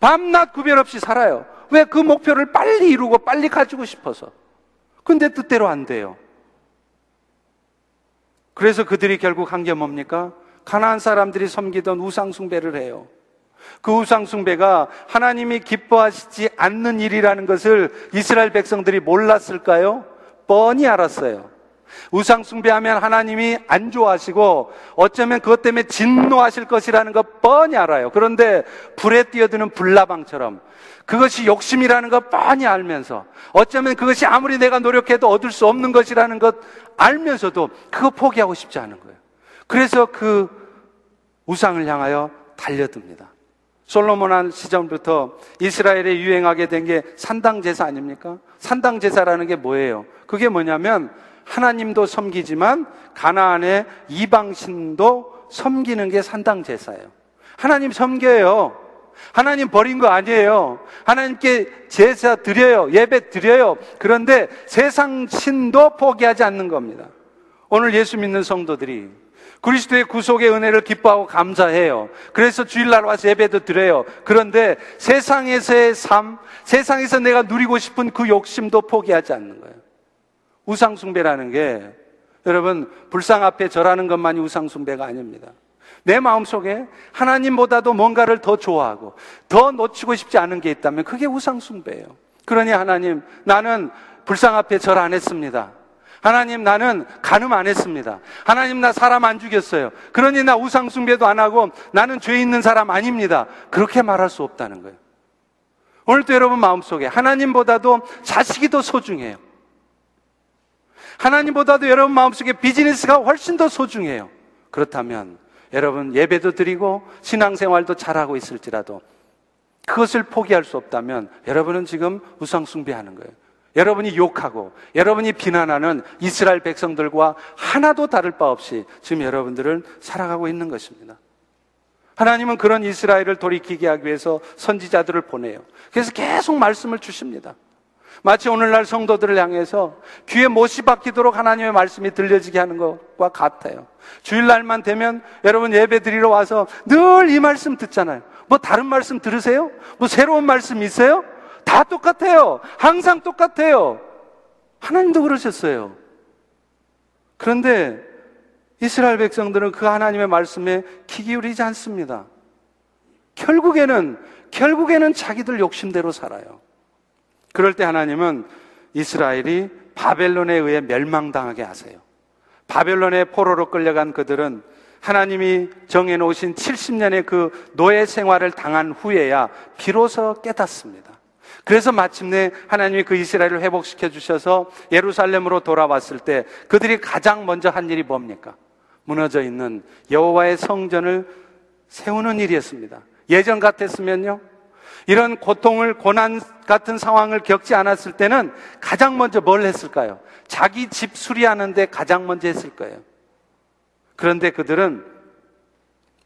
밤낮 구별 없이 살아요. 왜 그 목표를 빨리 이루고 빨리 가지고 싶어서. 근데 뜻대로 안 돼요. 그래서 그들이 결국 한 게 뭡니까? 가나안 사람들이 섬기던 우상 숭배를 해요. 그 우상 숭배가 하나님이 기뻐하시지 않는 일이라는 것을 이스라엘 백성들이 몰랐을까요? 뻔히 알았어요. 우상 숭배하면 하나님이 안 좋아하시고 어쩌면 그것 때문에 진노하실 것이라는 것 뻔히 알아요. 그런데 불에 뛰어드는 불나방처럼 그것이 욕심이라는 것 뻔히 알면서 어쩌면 그것이 아무리 내가 노력해도 얻을 수 없는 것이라는 것 알면서도 그거 포기하고 싶지 않은 거예요. 그래서 그 우상을 향하여 달려듭니다. 솔로몬 한 시점부터 이스라엘에 유행하게 된 게 산당 제사 아닙니까? 산당 제사라는 게 뭐예요? 그게 뭐냐면 하나님도 섬기지만 가나안의 이방 신도 섬기는 게 산당 제사예요. 하나님 섬겨요. 하나님 버린 거 아니에요. 하나님께 제사 드려요. 예배 드려요. 그런데 세상 신도 포기하지 않는 겁니다. 오늘 예수 믿는 성도들이 그리스도의 구속의 은혜를 기뻐하고 감사해요. 그래서 주일날 와서 예배도 드려요. 그런데 세상에서의 삶, 세상에서 내가 누리고 싶은 그 욕심도 포기하지 않는 거예요. 우상숭배라는 게 여러분 불상 앞에 절하는 것만이 우상숭배가 아닙니다. 내 마음속에 하나님보다도 뭔가를 더 좋아하고 더 놓치고 싶지 않은 게 있다면 그게 우상숭배예요. 그러니 하나님 나는 불상 앞에 절 안 했습니다. 하나님 나는 간음 안 했습니다. 하나님 나 사람 안 죽였어요. 그러니 나 우상 숭배도 안 하고 나는 죄 있는 사람 아닙니다. 그렇게 말할 수 없다는 거예요. 오늘도 여러분 마음속에 하나님보다도 자식이 더 소중해요. 하나님보다도 여러분 마음속에 비즈니스가 훨씬 더 소중해요. 그렇다면 여러분 예배도 드리고 신앙생활도 잘하고 있을지라도 그것을 포기할 수 없다면 여러분은 지금 우상숭배하는 거예요. 여러분이 욕하고 여러분이 비난하는 이스라엘 백성들과 하나도 다를 바 없이 지금 여러분들은 살아가고 있는 것입니다. 하나님은 그런 이스라엘을 돌이키게 하기 위해서 선지자들을 보내요. 그래서 계속 말씀을 주십니다. 마치 오늘날 성도들을 향해서 귀에 못이 박히도록 하나님의 말씀이 들려지게 하는 것과 같아요. 주일날만 되면 여러분 예배 드리러 와서 늘 이 말씀 듣잖아요. 뭐 다른 말씀 들으세요? 뭐 새로운 말씀 있어요? 다 똑같아요. 항상 똑같아요. 하나님도 그러셨어요. 그런데 이스라엘 백성들은 그 하나님의 말씀에 귀 기울이지 않습니다. 결국에는, 결국에는 자기들 욕심대로 살아요. 그럴 때 하나님은 이스라엘이 바벨론에 의해 멸망당하게 하세요. 바벨론의 포로로 끌려간 그들은 하나님이 정해놓으신 70년의 그 노예 생활을 당한 후에야 비로소 깨닫습니다. 그래서 마침내 하나님이 그 이스라엘을 회복시켜 주셔서 예루살렘으로 돌아왔을 때 그들이 가장 먼저 한 일이 뭡니까? 무너져 있는 여호와의 성전을 세우는 일이었습니다. 예전 같았으면요. 이런 고통을 고난 같은 상황을 겪지 않았을 때는 가장 먼저 뭘 했을까요? 자기 집 수리하는데 가장 먼저 했을 거예요. 그런데 그들은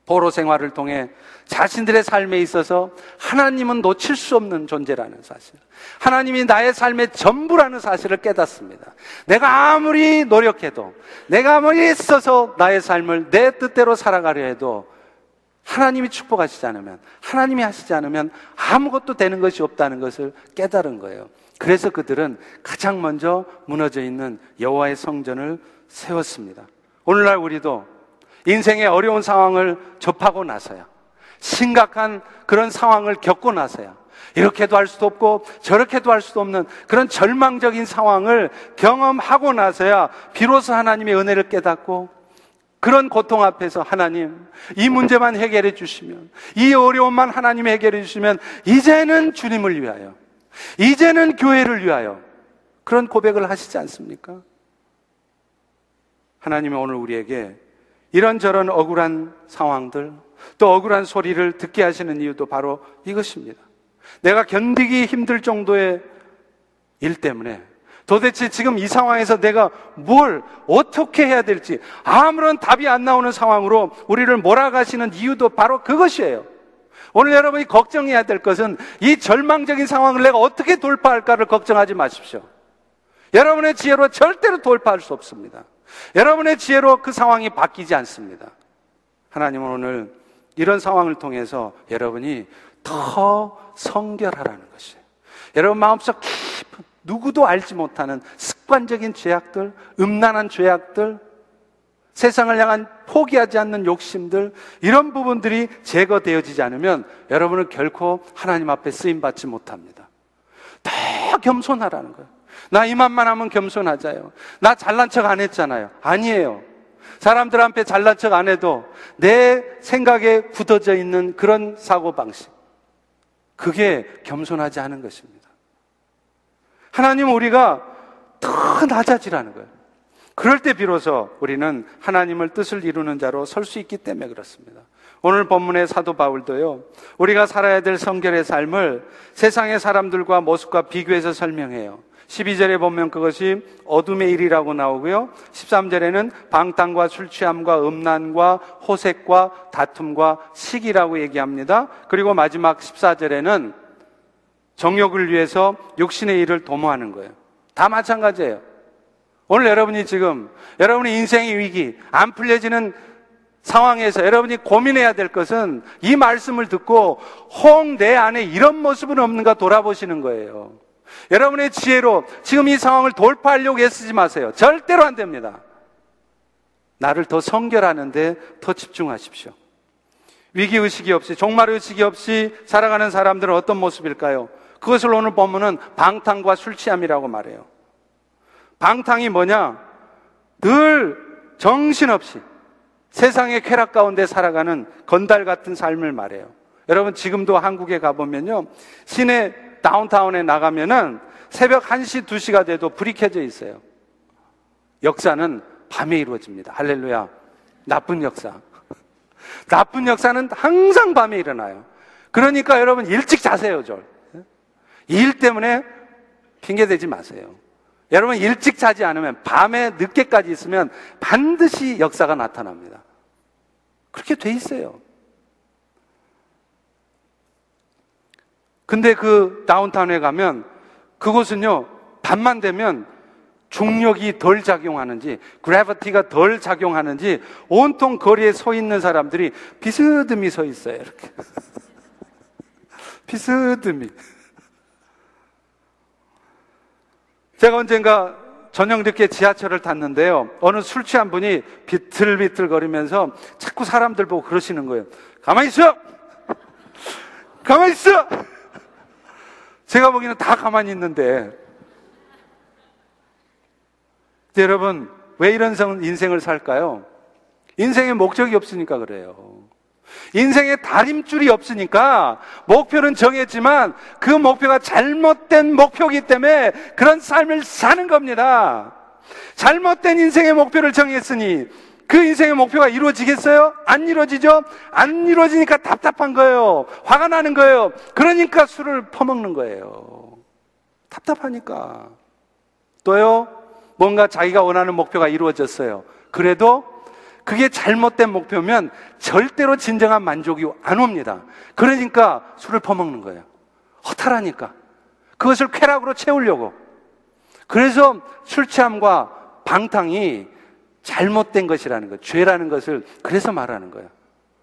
포로 생활을 통해 자신들의 삶에 있어서 하나님은 놓칠 수 없는 존재라는 사실. 하나님이 나의 삶의 전부라는 사실을 깨닫습니다. 내가 아무리 노력해도, 내가 아무리 있어서 나의 삶을 내 뜻대로 살아가려 해도 하나님이 축복하시지 않으면, 하나님이 하시지 않으면 아무것도 되는 것이 없다는 것을 깨달은 거예요. 그래서 그들은 가장 먼저 무너져 있는 여호와의 성전을 세웠습니다. 오늘날 우리도 인생의 어려운 상황을 접하고 나서야, 심각한 그런 상황을 겪고 나서야, 이렇게도 할 수도 없고 저렇게도 할 수도 없는 그런 절망적인 상황을 경험하고 나서야 비로소 하나님의 은혜를 깨닫고 그런 고통 앞에서 하나님, 이 문제만 해결해 주시면, 이 어려움만 하나님이 해결해 주시면, 이제는 주님을 위하여, 이제는 교회를 위하여, 그런 고백을 하시지 않습니까? 하나님이 오늘 우리에게 이런저런 억울한 상황들, 또 억울한 소리를 듣게 하시는 이유도 바로 이것입니다. 내가 견디기 힘들 정도의 일 때문에 도대체 지금 이 상황에서 내가 뭘 어떻게 해야 될지 아무런 답이 안 나오는 상황으로 우리를 몰아가시는 이유도 바로 그것이에요. 오늘 여러분이 걱정해야 될 것은 이 절망적인 상황을 내가 어떻게 돌파할까를 걱정하지 마십시오. 여러분의 지혜로 절대로 돌파할 수 없습니다. 여러분의 지혜로 그 상황이 바뀌지 않습니다. 하나님은 오늘 이런 상황을 통해서 여러분이 더 성결하라는 것이에요. 여러분 마음속 깊은 누구도 알지 못하는 습관적인 죄악들, 음란한 죄악들, 세상을 향한 포기하지 않는 욕심들, 이런 부분들이 제거되어지지 않으면 여러분은 결코 하나님 앞에 쓰임 받지 못합니다. 다 겸손하라는 거예요. 나 이만만 하면 겸손하자요. 나 잘난 척 안 했잖아요. 아니에요. 사람들 앞에 잘난 척 안 해도 내 생각에 굳어져 있는 그런 사고방식. 그게 겸손하지 않은 것입니다. 하나님 우리가 더 낮아지라는 거예요. 그럴 때 비로소 우리는 하나님을 뜻을 이루는 자로 설 수 있기 때문에 그렇습니다. 오늘 본문의 사도 바울도요, 우리가 살아야 될 성결의 삶을 세상의 사람들과 모습과 비교해서 설명해요. 12절에 보면 그것이 어둠의 일이라고 나오고요. 13절에는 방탕과 술 취함과 음란과 호색과 다툼과 시기라고 얘기합니다. 그리고 마지막 14절에는 정욕을 위해서 육신의 일을 도모하는 거예요. 다 마찬가지예요. 오늘 여러분이 지금 여러분의 인생의 위기 안 풀려지는 상황에서 여러분이 고민해야 될 것은 이 말씀을 듣고 홍 내 안에 이런 모습은 없는가 돌아보시는 거예요. 여러분의 지혜로 지금 이 상황을 돌파하려고 애쓰지 마세요. 절대로 안 됩니다. 나를 더 성결하는데 더 집중하십시오. 위기의식이 없이, 종말의식이 없이 살아가는 사람들은 어떤 모습일까요? 그것을 오늘 본문은 방탕과 술 취함이라고 말해요. 방탕이 뭐냐? 늘 정신없이 세상의 쾌락 가운데 살아가는 건달 같은 삶을 말해요. 여러분 지금도 한국에 가보면요. 시내 다운타운에 나가면은 새벽 1시, 2시가 돼도 불이 켜져 있어요. 역사는 밤에 이루어집니다. 할렐루야. 나쁜 역사. [laughs] 나쁜 역사는 항상 밤에 일어나요. 그러니까 여러분 일찍 자세요, 절. 일 때문에 핑계대지 마세요. 여러분 일찍 자지 않으면 밤에 늦게까지 있으면 반드시 역사가 나타납니다. 그렇게 돼 있어요. 근데 그 다운타운에 가면 그곳은요, 밤만 되면 중력이 덜 작용하는지, 그래비티가 덜 작용하는지 온통 거리에 서 있는 사람들이 비스듬히 서 있어요, 이렇게. [laughs] 비스듬히. 제가 언젠가 저녁 늦게 지하철을 탔는데요. 어느 술 취한 분이 비틀비틀 거리면서 자꾸 사람들 보고 그러시는 거예요. 가만히 있어! 가만히 있어! 제가 보기에는 다 가만히 있는데. 여러분, 왜 이런 인생을 살까요? 인생에 목적이 없으니까 그래요. 인생에 다림줄이 없으니까 목표는 정했지만 그 목표가 잘못된 목표이기 때문에 그런 삶을 사는 겁니다. 잘못된 인생의 목표를 정했으니 그 인생의 목표가 이루어지겠어요? 안 이루어지죠? 안 이루어지니까 답답한 거예요. 화가 나는 거예요. 그러니까 술을 퍼먹는 거예요. 답답하니까. 또요, 뭔가 자기가 원하는 목표가 이루어졌어요. 그래도 그게 잘못된 목표면 절대로 진정한 만족이 안 옵니다. 그러니까 술을 퍼먹는 거예요. 허탈하니까. 그것을 쾌락으로 채우려고. 그래서 술 취함과 방탕이 잘못된 것이라는 것, 죄라는 것을 그래서 말하는 거예요.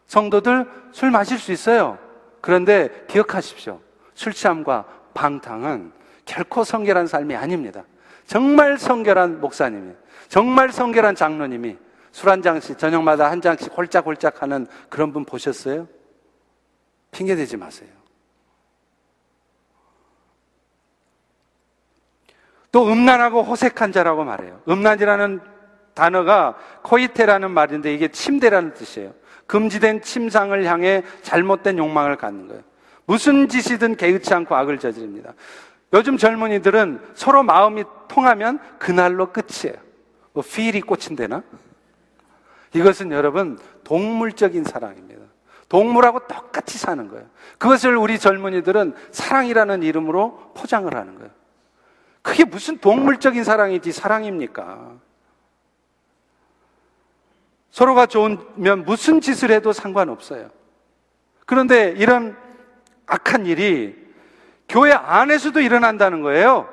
성도들 술 마실 수 있어요. 그런데 기억하십시오. 술 취함과 방탕은 결코 성결한 삶이 아닙니다. 정말 성결한 목사님이, 정말 성결한 장로님이 술한 장씩, 저녁마다 한 장씩 홀짝홀짝 하는 그런 분 보셨어요? 핑계 대지 마세요. 또 음란하고 호색한 자라고 말해요. 음란이라는 단어가 코이테라는 말인데 이게 침대라는 뜻이에요. 금지된 침상을 향해 잘못된 욕망을 갖는 거예요. 무슨 짓이든 개의치 않고 악을 저지릅니다. 요즘 젊은이들은 서로 마음이 통하면 그날로 끝이에요. 뭐 필이 꽂힌대나? 이것은 여러분 동물적인 사랑입니다. 동물하고 똑같이 사는 거예요. 그것을 우리 젊은이들은 사랑이라는 이름으로 포장을 하는 거예요. 그게 무슨 동물적인 사랑이지 사랑입니까? 서로가 좋으면 무슨 짓을 해도 상관없어요. 그런데 이런 악한 일이 교회 안에서도 일어난다는 거예요.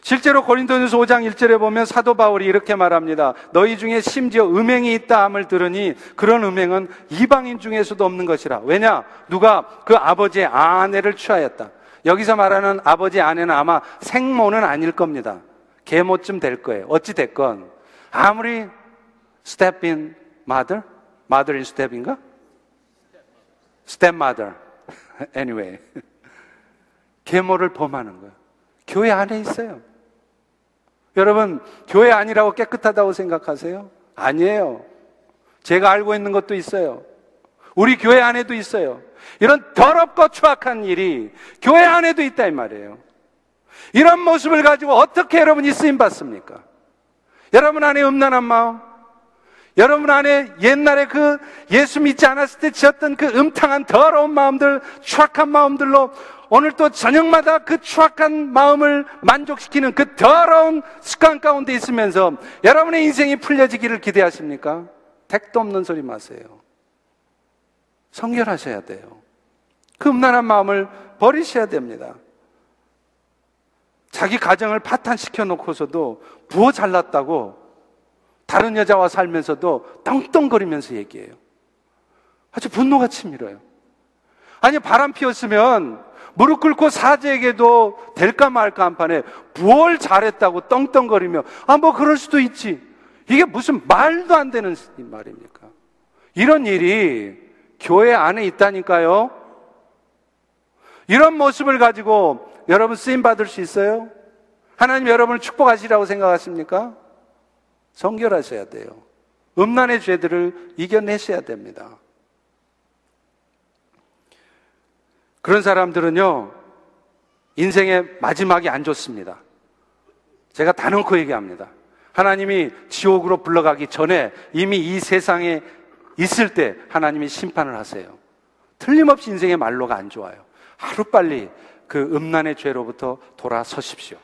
실제로 고린도전서 5장 1절에 보면 사도 바울이 이렇게 말합니다. 너희 중에 심지어 음행이 있다 함을 들으니 그런 음행은 이방인 중에서도 없는 것이라. 왜냐? 누가 그 아버지의 아내를 취하였다. 여기서 말하는 아버지 아내는 아마 생모는 아닐 겁니다. 계모쯤 될 거예요. 어찌 됐건 아무리 step in mother? mother in step인가? step mother. [laughs] anyway. 계모를 범하는 거예요. 교회 안에 있어요. 여러분, 교회 아니라고 깨끗하다고 생각하세요? 아니에요. 제가 알고 있는 것도 있어요. 우리 교회 안에도 있어요. 이런 더럽고 추악한 일이 교회 안에도 있다 이 말이에요. 이런 모습을 가지고 어떻게 여러분이 쓰임 받습니까? 여러분 안에 음란한 마음, 여러분 안에 옛날에 그 예수 믿지 않았을 때 지었던 그 음탕한 더러운 마음들, 추악한 마음들로 오늘 또 저녁마다 그 추악한 마음을 만족시키는 그 더러운 습관 가운데 있으면서 여러분의 인생이 풀려지기를 기대하십니까? 택도 없는 소리 마세요. 성결하셔야 돼요. 그 음란한 마음을 버리셔야 됩니다. 자기 가정을 파탄시켜 놓고서도 부어 잘났다고 다른 여자와 살면서도 떵떵거리면서 얘기해요. 아주 분노가 치밀어요. 아니, 바람 피웠으면 무릎 꿇고 사제에게도 될까 말까 한 판에 뭘 잘했다고 떵떵거리며, 아, 뭐 그럴 수도 있지. 이게 무슨 말도 안 되는 말입니까? 이런 일이 교회 안에 있다니까요. 이런 모습을 가지고 여러분 쓰임 받을 수 있어요? 하나님 여러분을 축복하시라고 생각하십니까? 성결하셔야 돼요. 음란의 죄들을 이겨내셔야 됩니다. 그런 사람들은요, 인생의 마지막이 안 좋습니다. 제가 다놓고 얘기합니다. 하나님이 지옥으로 불러가기 전에 이미 이 세상에 있을 때 하나님이 심판을 하세요. 틀림없이 인생의 말로가 안 좋아요. 하루빨리 그 음란의 죄로부터 돌아서십시오.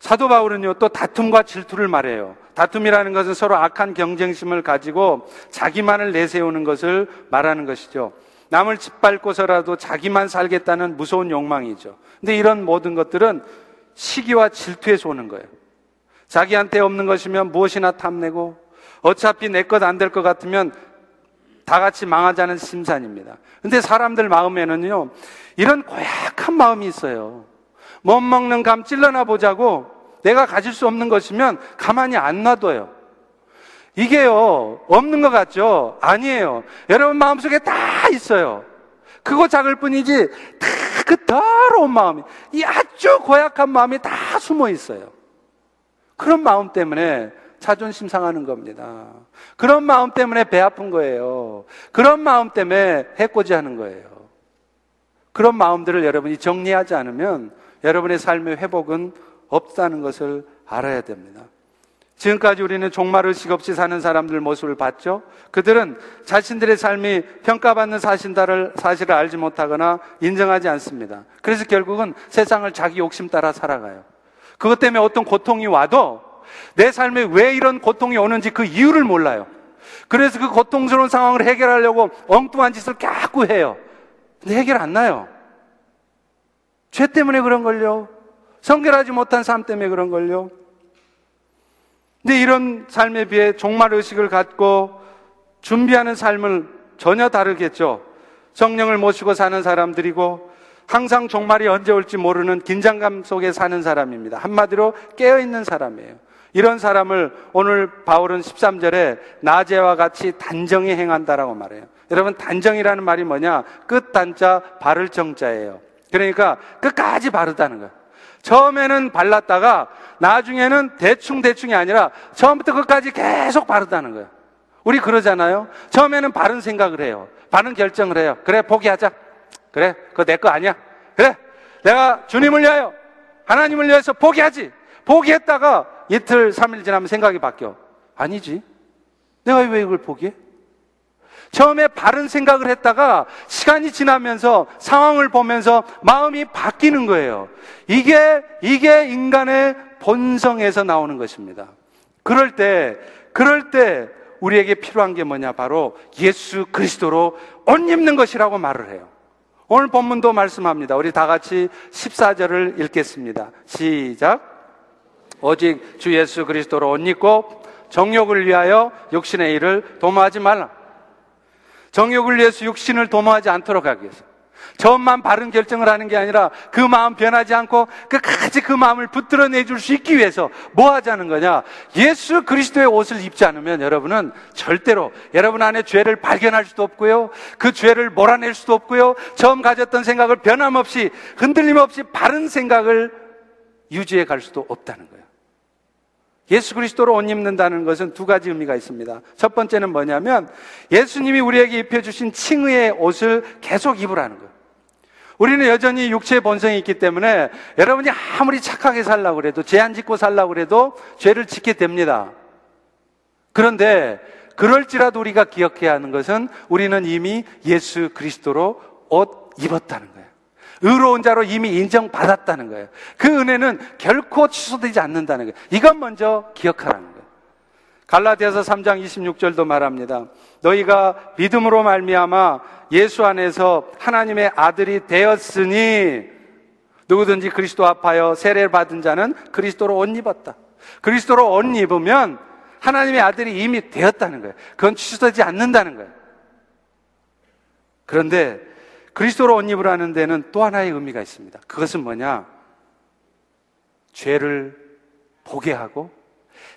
사도 바울은요, 또 다툼과 질투를 말해요. 다툼이라는 것은 서로 악한 경쟁심을 가지고 자기만을 내세우는 것을 말하는 것이죠. 남을 짓밟고서라도 자기만 살겠다는 무서운 욕망이죠. 근데 이런 모든 것들은 시기와 질투에서 오는 거예요. 자기한테 없는 것이면 무엇이나 탐내고 어차피 내 것 안 될 것 같으면 다 같이 망하자는 심산입니다. 근데 사람들 마음에는요, 이런 고약한 마음이 있어요. 못 먹는 감 찔러나 보자고 내가 가질 수 없는 것이면 가만히 안 놔둬요. 이게요, 없는 것 같죠? 아니에요. 여러분 마음속에 다 있어요. 그거 작을 뿐이지, 다 그 더러운 마음이, 이 아주 고약한 마음이 다 숨어 있어요. 그런 마음 때문에 자존심 상하는 겁니다. 그런 마음 때문에 배 아픈 거예요. 그런 마음 때문에 해코지 하는 거예요. 그런 마음들을 여러분이 정리하지 않으면 여러분의 삶의 회복은 없다는 것을 알아야 됩니다. 지금까지 우리는 종말의식 없이 사는 사람들 모습을 봤죠? 그들은 자신들의 삶이 평가받는 사실을, 사실을 알지 못하거나 인정하지 않습니다. 그래서 결국은 세상을 자기 욕심 따라 살아가요. 그것 때문에 어떤 고통이 와도 내 삶에 왜 이런 고통이 오는지 그 이유를 몰라요. 그래서 그 고통스러운 상황을 해결하려고 엉뚱한 짓을 자꾸 해요. 근데 해결 안 나요. 죄 때문에 그런 걸요. 성결하지 못한 삶 때문에 그런 걸요. 근데 이런 삶에 비해 종말 의식을 갖고 준비하는 삶을 전혀 다르겠죠. 성령을 모시고 사는 사람들이고 항상 종말이 언제 올지 모르는 긴장감 속에 사는 사람입니다. 한마디로 깨어있는 사람이에요. 이런 사람을 오늘 바울은 13절에 나제와 같이 단정히 행한다라고 말해요. 여러분, 단정이라는 말이 뭐냐? 끝 단자, 바를 정자예요. 그러니까 끝까지 바르다는 거예요. 처음에는 발랐다가 나중에는 대충대충이 아니라 처음부터 끝까지 계속 바르다는 거예요. 우리 그러잖아요. 처음에는 바른 생각을 해요. 바른 결정을 해요. 그래, 포기하자. 그래, 그거 내 거 아니야. 그래, 내가 주님을 위하여, 하나님을 위해서 포기하지. 포기했다가 이틀, 삼일 지나면 생각이 바뀌어. 아니지. 내가 왜 이걸 포기해? 처음에 바른 생각을 했다가 시간이 지나면서 상황을 보면서 마음이 바뀌는 거예요. 이게, 이게 인간의 본성에서 나오는 것입니다. 그럴 때, 그럴 때 우리에게 필요한 게 뭐냐? 바로 예수 그리스도로 옷 입는 것이라고 말을 해요. 오늘 본문도 말씀합니다. 우리 다 같이 14절을 읽겠습니다. 시작. 오직 주 예수 그리스도로 옷 입고 정욕을 위하여 육신의 일을 도모하지 말라. 정욕을 위해서 육신을 도모하지 않도록 하기 위해서. 처음만 바른 결정을 하는 게 아니라 그 마음 변하지 않고 끝까지 그 마음을 붙들어 내줄 수 있기 위해서 뭐 하자는 거냐? 예수 그리스도의 옷을 입지 않으면 여러분은 절대로 여러분 안에 죄를 발견할 수도 없고요. 그 죄를 몰아낼 수도 없고요. 처음 가졌던 생각을 변함없이 흔들림 없이 바른 생각을 유지해 갈 수도 없다는 거예요. 예수 그리스도로 옷 입는다는 것은 두 가지 의미가 있습니다. 첫 번째는 뭐냐면 예수님이 우리에게 입혀주신 칭의의 옷을 계속 입으라는 거예요. 우리는 여전히 육체의 본성이 있기 때문에 여러분이 아무리 착하게 살라고 그래도 제한 짓고 살라고 그래도 죄를 짓게 됩니다. 그런데 그럴지라도 우리가 기억해야 하는 것은 우리는 이미 예수 그리스도로 옷 입었다는 거예요. 의로운 자로 이미 인정받았다는 거예요. 그 은혜는 결코 취소되지 않는다는 거예요. 이것 먼저 기억하라는 거예요. 갈라디아서 3장 26절도 말합니다. 너희가 믿음으로 말미암아 예수 안에서 하나님의 아들이 되었으니 누구든지 그리스도 앞하여 세례를 받은 자는 그리스도로 옷 입었다. 그리스도로 옷 입으면 하나님의 아들이 이미 되었다는 거예요. 그건 취소되지 않는다는 거예요. 그런데 그리스도로 옷 입으라는 데는 또 하나의 의미가 있습니다. 그것은 뭐냐? 죄를 보게 하고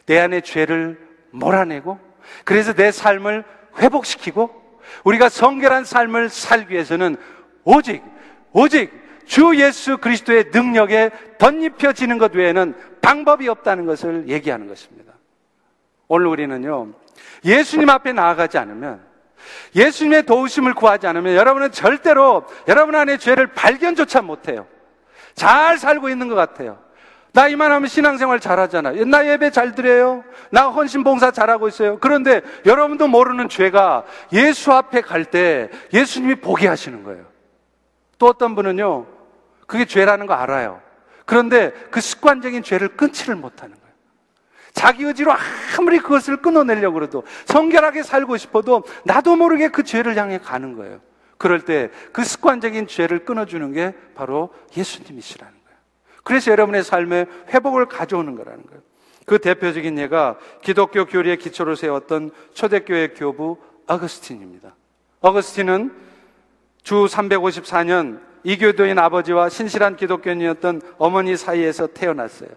내 안에 죄를 몰아내고 그래서 내 삶을 회복시키고 우리가 성결한 삶을 살기 위해서는 오직 오직 주 예수 그리스도의 능력에 덧입혀지는 것 외에는 방법이 없다는 것을 얘기하는 것입니다. 오늘 우리는요, 예수님 앞에 나아가지 않으면, 예수님의 도우심을 구하지 않으면 여러분은 절대로 여러분 안에 죄를 발견조차 못해요. 잘 살고 있는 것 같아요. 나 이만하면 신앙생활 잘하잖아. 나 예배 잘 드려요. 나 헌신봉사 잘하고 있어요. 그런데 여러분도 모르는 죄가 예수 앞에 갈 때 예수님이 보게 하시는 거예요. 또 어떤 분은요, 그게 죄라는 거 알아요. 그런데 그 습관적인 죄를 끊지를 못하는 거예요. 자기 의지로 아무리 그것을 끊어내려고 그래도 성결하게 살고 싶어도 나도 모르게 그 죄를 향해 가는 거예요. 그럴 때 그 습관적인 죄를 끊어주는 게 바로 예수님이시라는 거예요. 그래서 여러분의 삶에 회복을 가져오는 거라는 거예요. 그 대표적인 예가 기독교 교리의 기초를 세웠던 초대교회 교부 어거스틴입니다. 어거스틴은 주 354년 이교도인 아버지와 신실한 기독교인이었던 어머니 사이에서 태어났어요.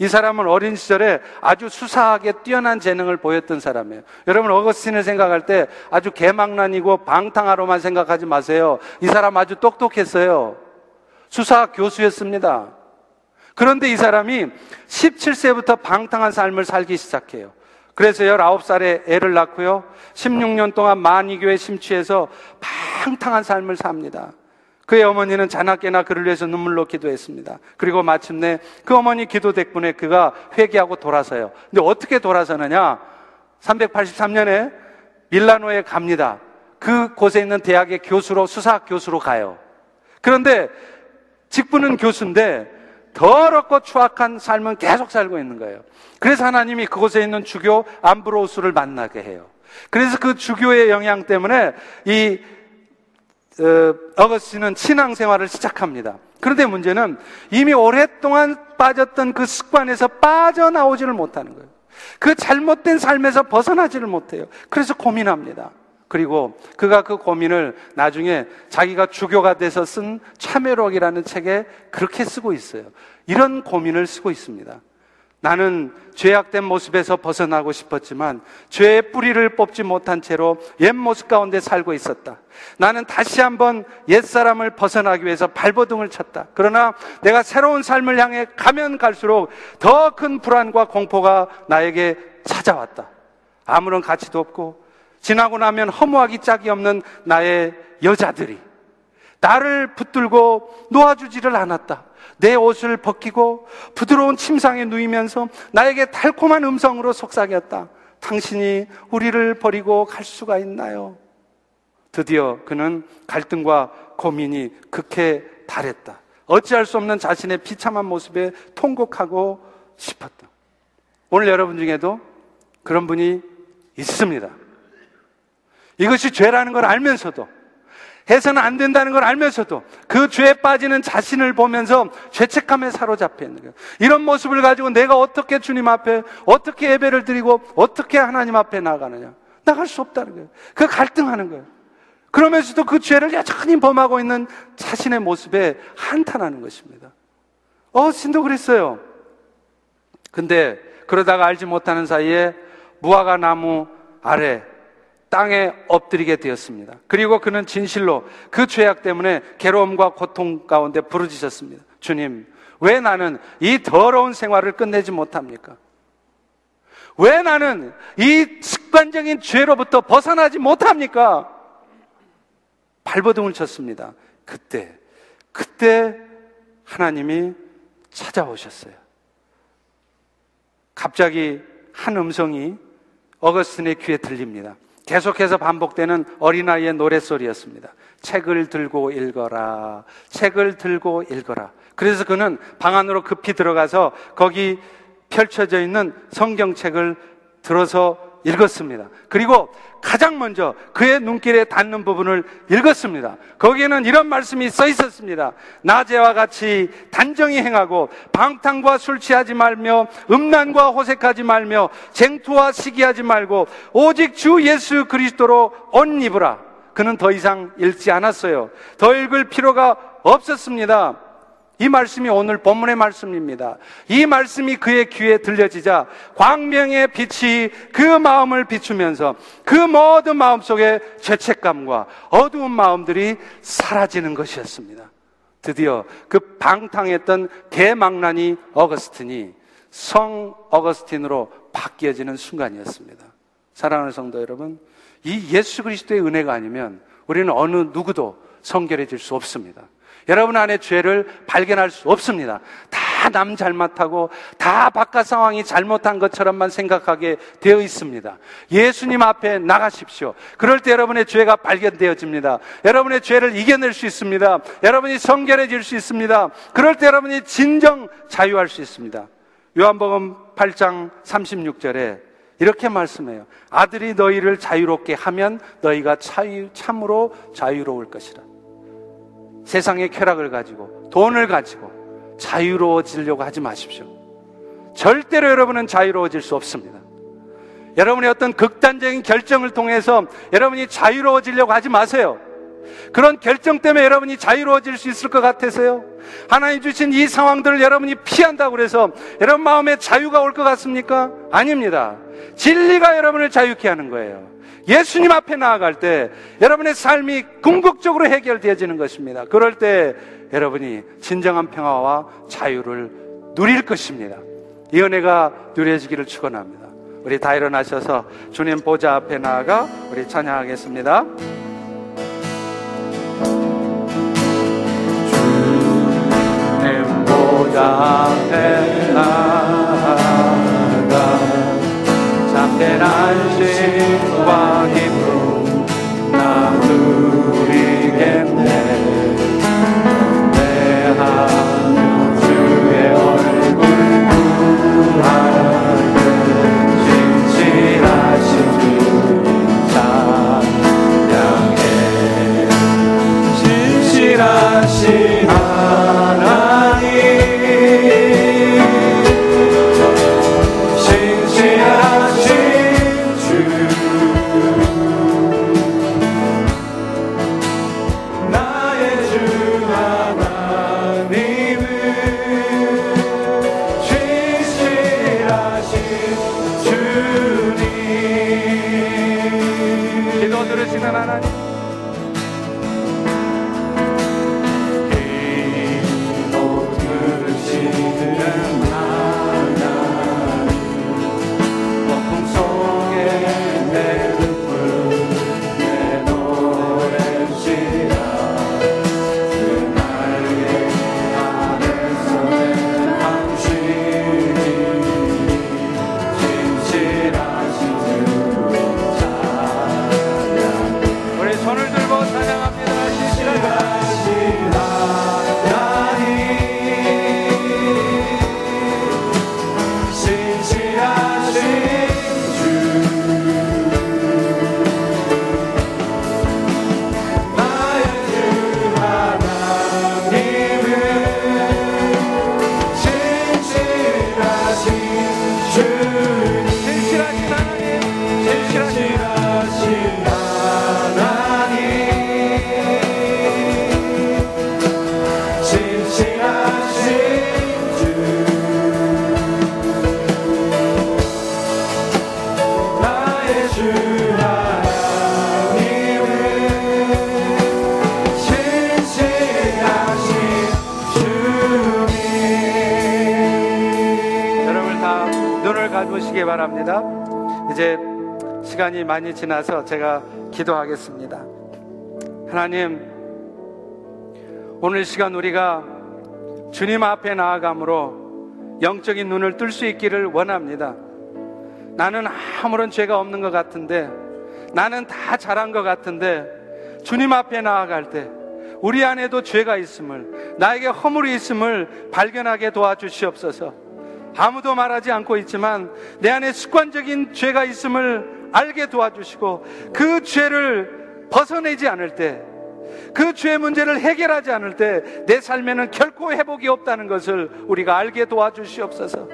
이 사람은 어린 시절에 아주 수사하게 뛰어난 재능을 보였던 사람이에요. 여러분 어거스틴을 생각할 때 아주 개망난이고 방탕하로만 생각하지 마세요. 이 사람 아주 똑똑했어요. 수사 교수였습니다. 그런데 이 사람이 17세부터 방탕한 삶을 살기 시작해요. 그래서 19살에 애를 낳고요. 16년 동안 만이교에 심취해서 방탕한 삶을 삽니다. 그의 어머니는 자나깨나 그를 위해서 눈물로 기도했습니다. 그리고 마침내 그 어머니 기도 덕분에 그가 회개하고 돌아서요. 근데 어떻게 돌아서느냐? 383년에 밀라노에 갑니다. 그 곳에 있는 대학의 교수로 수사학 교수로 가요. 그런데 직분은 교수인데 더럽고 추악한 삶은 계속 살고 있는 거예요. 그래서 하나님이 그곳에 있는 주교 암브로우스를 만나게 해요. 그래서 그 주교의 영향 때문에 이 어, 어거스틴은 신앙 생활을 시작합니다. 그런데 문제는 이미 오랫동안 빠졌던 그 습관에서 빠져나오지를 못하는 거예요. 그 잘못된 삶에서 벗어나지를 못해요. 그래서 고민합니다. 그리고 그가 그 고민을 나중에 자기가 주교가 돼서 쓴 참회록이라는 책에 그렇게 쓰고 있어요. 이런 고민을 쓰고 있습니다. 나는 죄악된 모습에서 벗어나고 싶었지만 죄의 뿌리를 뽑지 못한 채로 옛 모습 가운데 살고 있었다. 나는 다시 한번 옛 사람을 벗어나기 위해서 발버둥을 쳤다. 그러나 내가 새로운 삶을 향해 가면 갈수록 더 큰 불안과 공포가 나에게 찾아왔다. 아무런 가치도 없고 지나고 나면 허무하기 짝이 없는 나의 여자들이 나를 붙들고 놓아주지를 않았다. 내 옷을 벗기고 부드러운 침상에 누이면서 나에게 달콤한 음성으로 속삭였다. 당신이 우리를 버리고 갈 수가 있나요? 드디어 그는 갈등과 고민이 극해 달했다. 어찌할 수 없는 자신의 비참한 모습에 통곡하고 싶었다. 오늘 여러분 중에도 그런 분이 있습니다. 이것이 죄라는 걸 알면서도 해서는 안 된다는 걸 알면서도 그 죄에 빠지는 자신을 보면서 죄책감에 사로잡혀 있는 거예요. 이런 모습을 가지고 내가 어떻게 주님 앞에 어떻게 예배를 드리고 어떻게 하나님 앞에 나가느냐? 나갈 수 없다는 거예요. 그 갈등하는 거예요. 그러면서도 그 죄를 여전히 범하고 있는 자신의 모습에 한탄하는 것입니다. 어 신도 그랬어요. 근데 그러다가 알지 못하는 사이에 무화과 나무 아래 땅에 엎드리게 되었습니다. 그리고 그는 진실로 그 죄악 때문에 괴로움과 고통 가운데 부르짖었습니다. 주님, 왜 나는 이 더러운 생활을 끝내지 못합니까? 왜 나는 이 습관적인 죄로부터 벗어나지 못합니까? 발버둥을 쳤습니다. 그때, 그때 하나님이 찾아오셨어요. 갑자기 한 음성이 어거스틴의 귀에 들립니다. 계속해서 반복되는 어린아이의 노랫소리였습니다. 책을 들고 읽어라. 책을 들고 읽어라. 그래서 그는 방 안으로 급히 들어가서 거기 펼쳐져 있는 성경책을 들어서 읽었습니다. 그리고 가장 먼저 그의 눈길에 닿는 부분을 읽었습니다. 거기에는 이런 말씀이 써 있었습니다. 낮에와 같이 단정히 행하고 방탕과 술 취하지 말며 음란과 호색하지 말며 쟁투와 시기하지 말고 오직 주 예수 그리스도로 옷 입으라. 그는 더 이상 읽지 않았어요. 더 읽을 필요가 없었습니다. 이 말씀이 오늘 본문의 말씀입니다. 이 말씀이 그의 귀에 들려지자 광명의 빛이 그 마음을 비추면서 그 모든 마음 속에 죄책감과 어두운 마음들이 사라지는 것이었습니다. 드디어 그 방탕했던 대망난이 어거스틴이 성 어거스틴으로 바뀌어지는 순간이었습니다. 사랑하는 성도 여러분, 이 예수 그리스도의 은혜가 아니면 우리는 어느 누구도 성결해질 수 없습니다. 여러분 안에 죄를 발견할 수 없습니다. 다 남 잘못하고 다 바깥 상황이 잘못한 것처럼만 생각하게 되어 있습니다. 예수님 앞에 나가십시오. 그럴 때 여러분의 죄가 발견되어집니다. 여러분의 죄를 이겨낼 수 있습니다. 여러분이 성결해질 수 있습니다. 그럴 때 여러분이 진정 자유할 수 있습니다. 요한복음 8장 36절에 이렇게 말씀해요. 아들이 너희를 자유롭게 하면 너희가 참으로 자유로울 것이라. 세상의 쾌락을 가지고 돈을 가지고 자유로워지려고 하지 마십시오. 절대로 여러분은 자유로워질 수 없습니다. 여러분의 어떤 극단적인 결정을 통해서 여러분이 자유로워지려고 하지 마세요. 그런 결정 때문에 여러분이 자유로워질 수 있을 것 같아서요. 하나님 주신 이 상황들을 여러분이 피한다고 그래서 여러분 마음에 자유가 올 것 같습니까? 아닙니다. 진리가 여러분을 자유케 하는 거예요. 예수님 앞에 나아갈 때 여러분의 삶이 궁극적으로 해결되어지는 것입니다. 그럴 때 여러분이 진정한 평화와 자유를 누릴 것입니다. 이 은혜가 누려지기를 축원합니다. 우리 다 일어나셔서 주님 보좌 앞에 나아가 우리 찬양하겠습니다. 주님 보좌 앞에 나아가 참된 안심 과 시간이 많이 지나서 제가 기도하겠습니다. 하나님, 오늘 시간 우리가 주님 앞에 나아감으로 영적인 눈을 뜰 수 있기를 원합니다. 나는 아무런 죄가 없는 것 같은데, 나는 다 잘한 것 같은데, 주님 앞에 나아갈 때, 우리 안에도 죄가 있음을, 나에게 허물이 있음을 발견하게 도와주시옵소서. 아무도 말하지 않고 있지만, 내 안에 습관적인 죄가 있음을 알게 도와주시고, 그 죄를 벗어내지 않을 때, 그 죄의 문제를 해결하지 않을 때 내 삶에는 결코 회복이 없다는 것을 우리가 알게 도와주시옵소서.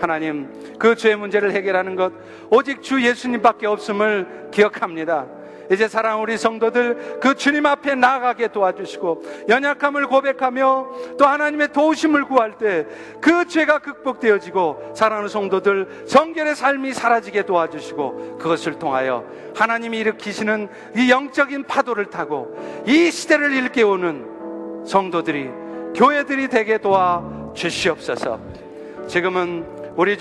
하나님, 그 죄의 문제를 해결하는 것 오직 주 예수님밖에 없음을 기억합니다. 이제 사랑 우리 성도들 그 주님 앞에 나아가게 도와주시고 연약함을 고백하며 또 하나님의 도우심을 구할 때 그 죄가 극복되어지고 사랑하는 성도들 성결의 삶이 사라지게 도와주시고 그것을 통하여 하나님이 일으키시는 이 영적인 파도를 타고 이 시대를 일깨우는 성도들이 교회들이 되게 도와 주시옵소서. 지금은 우리 주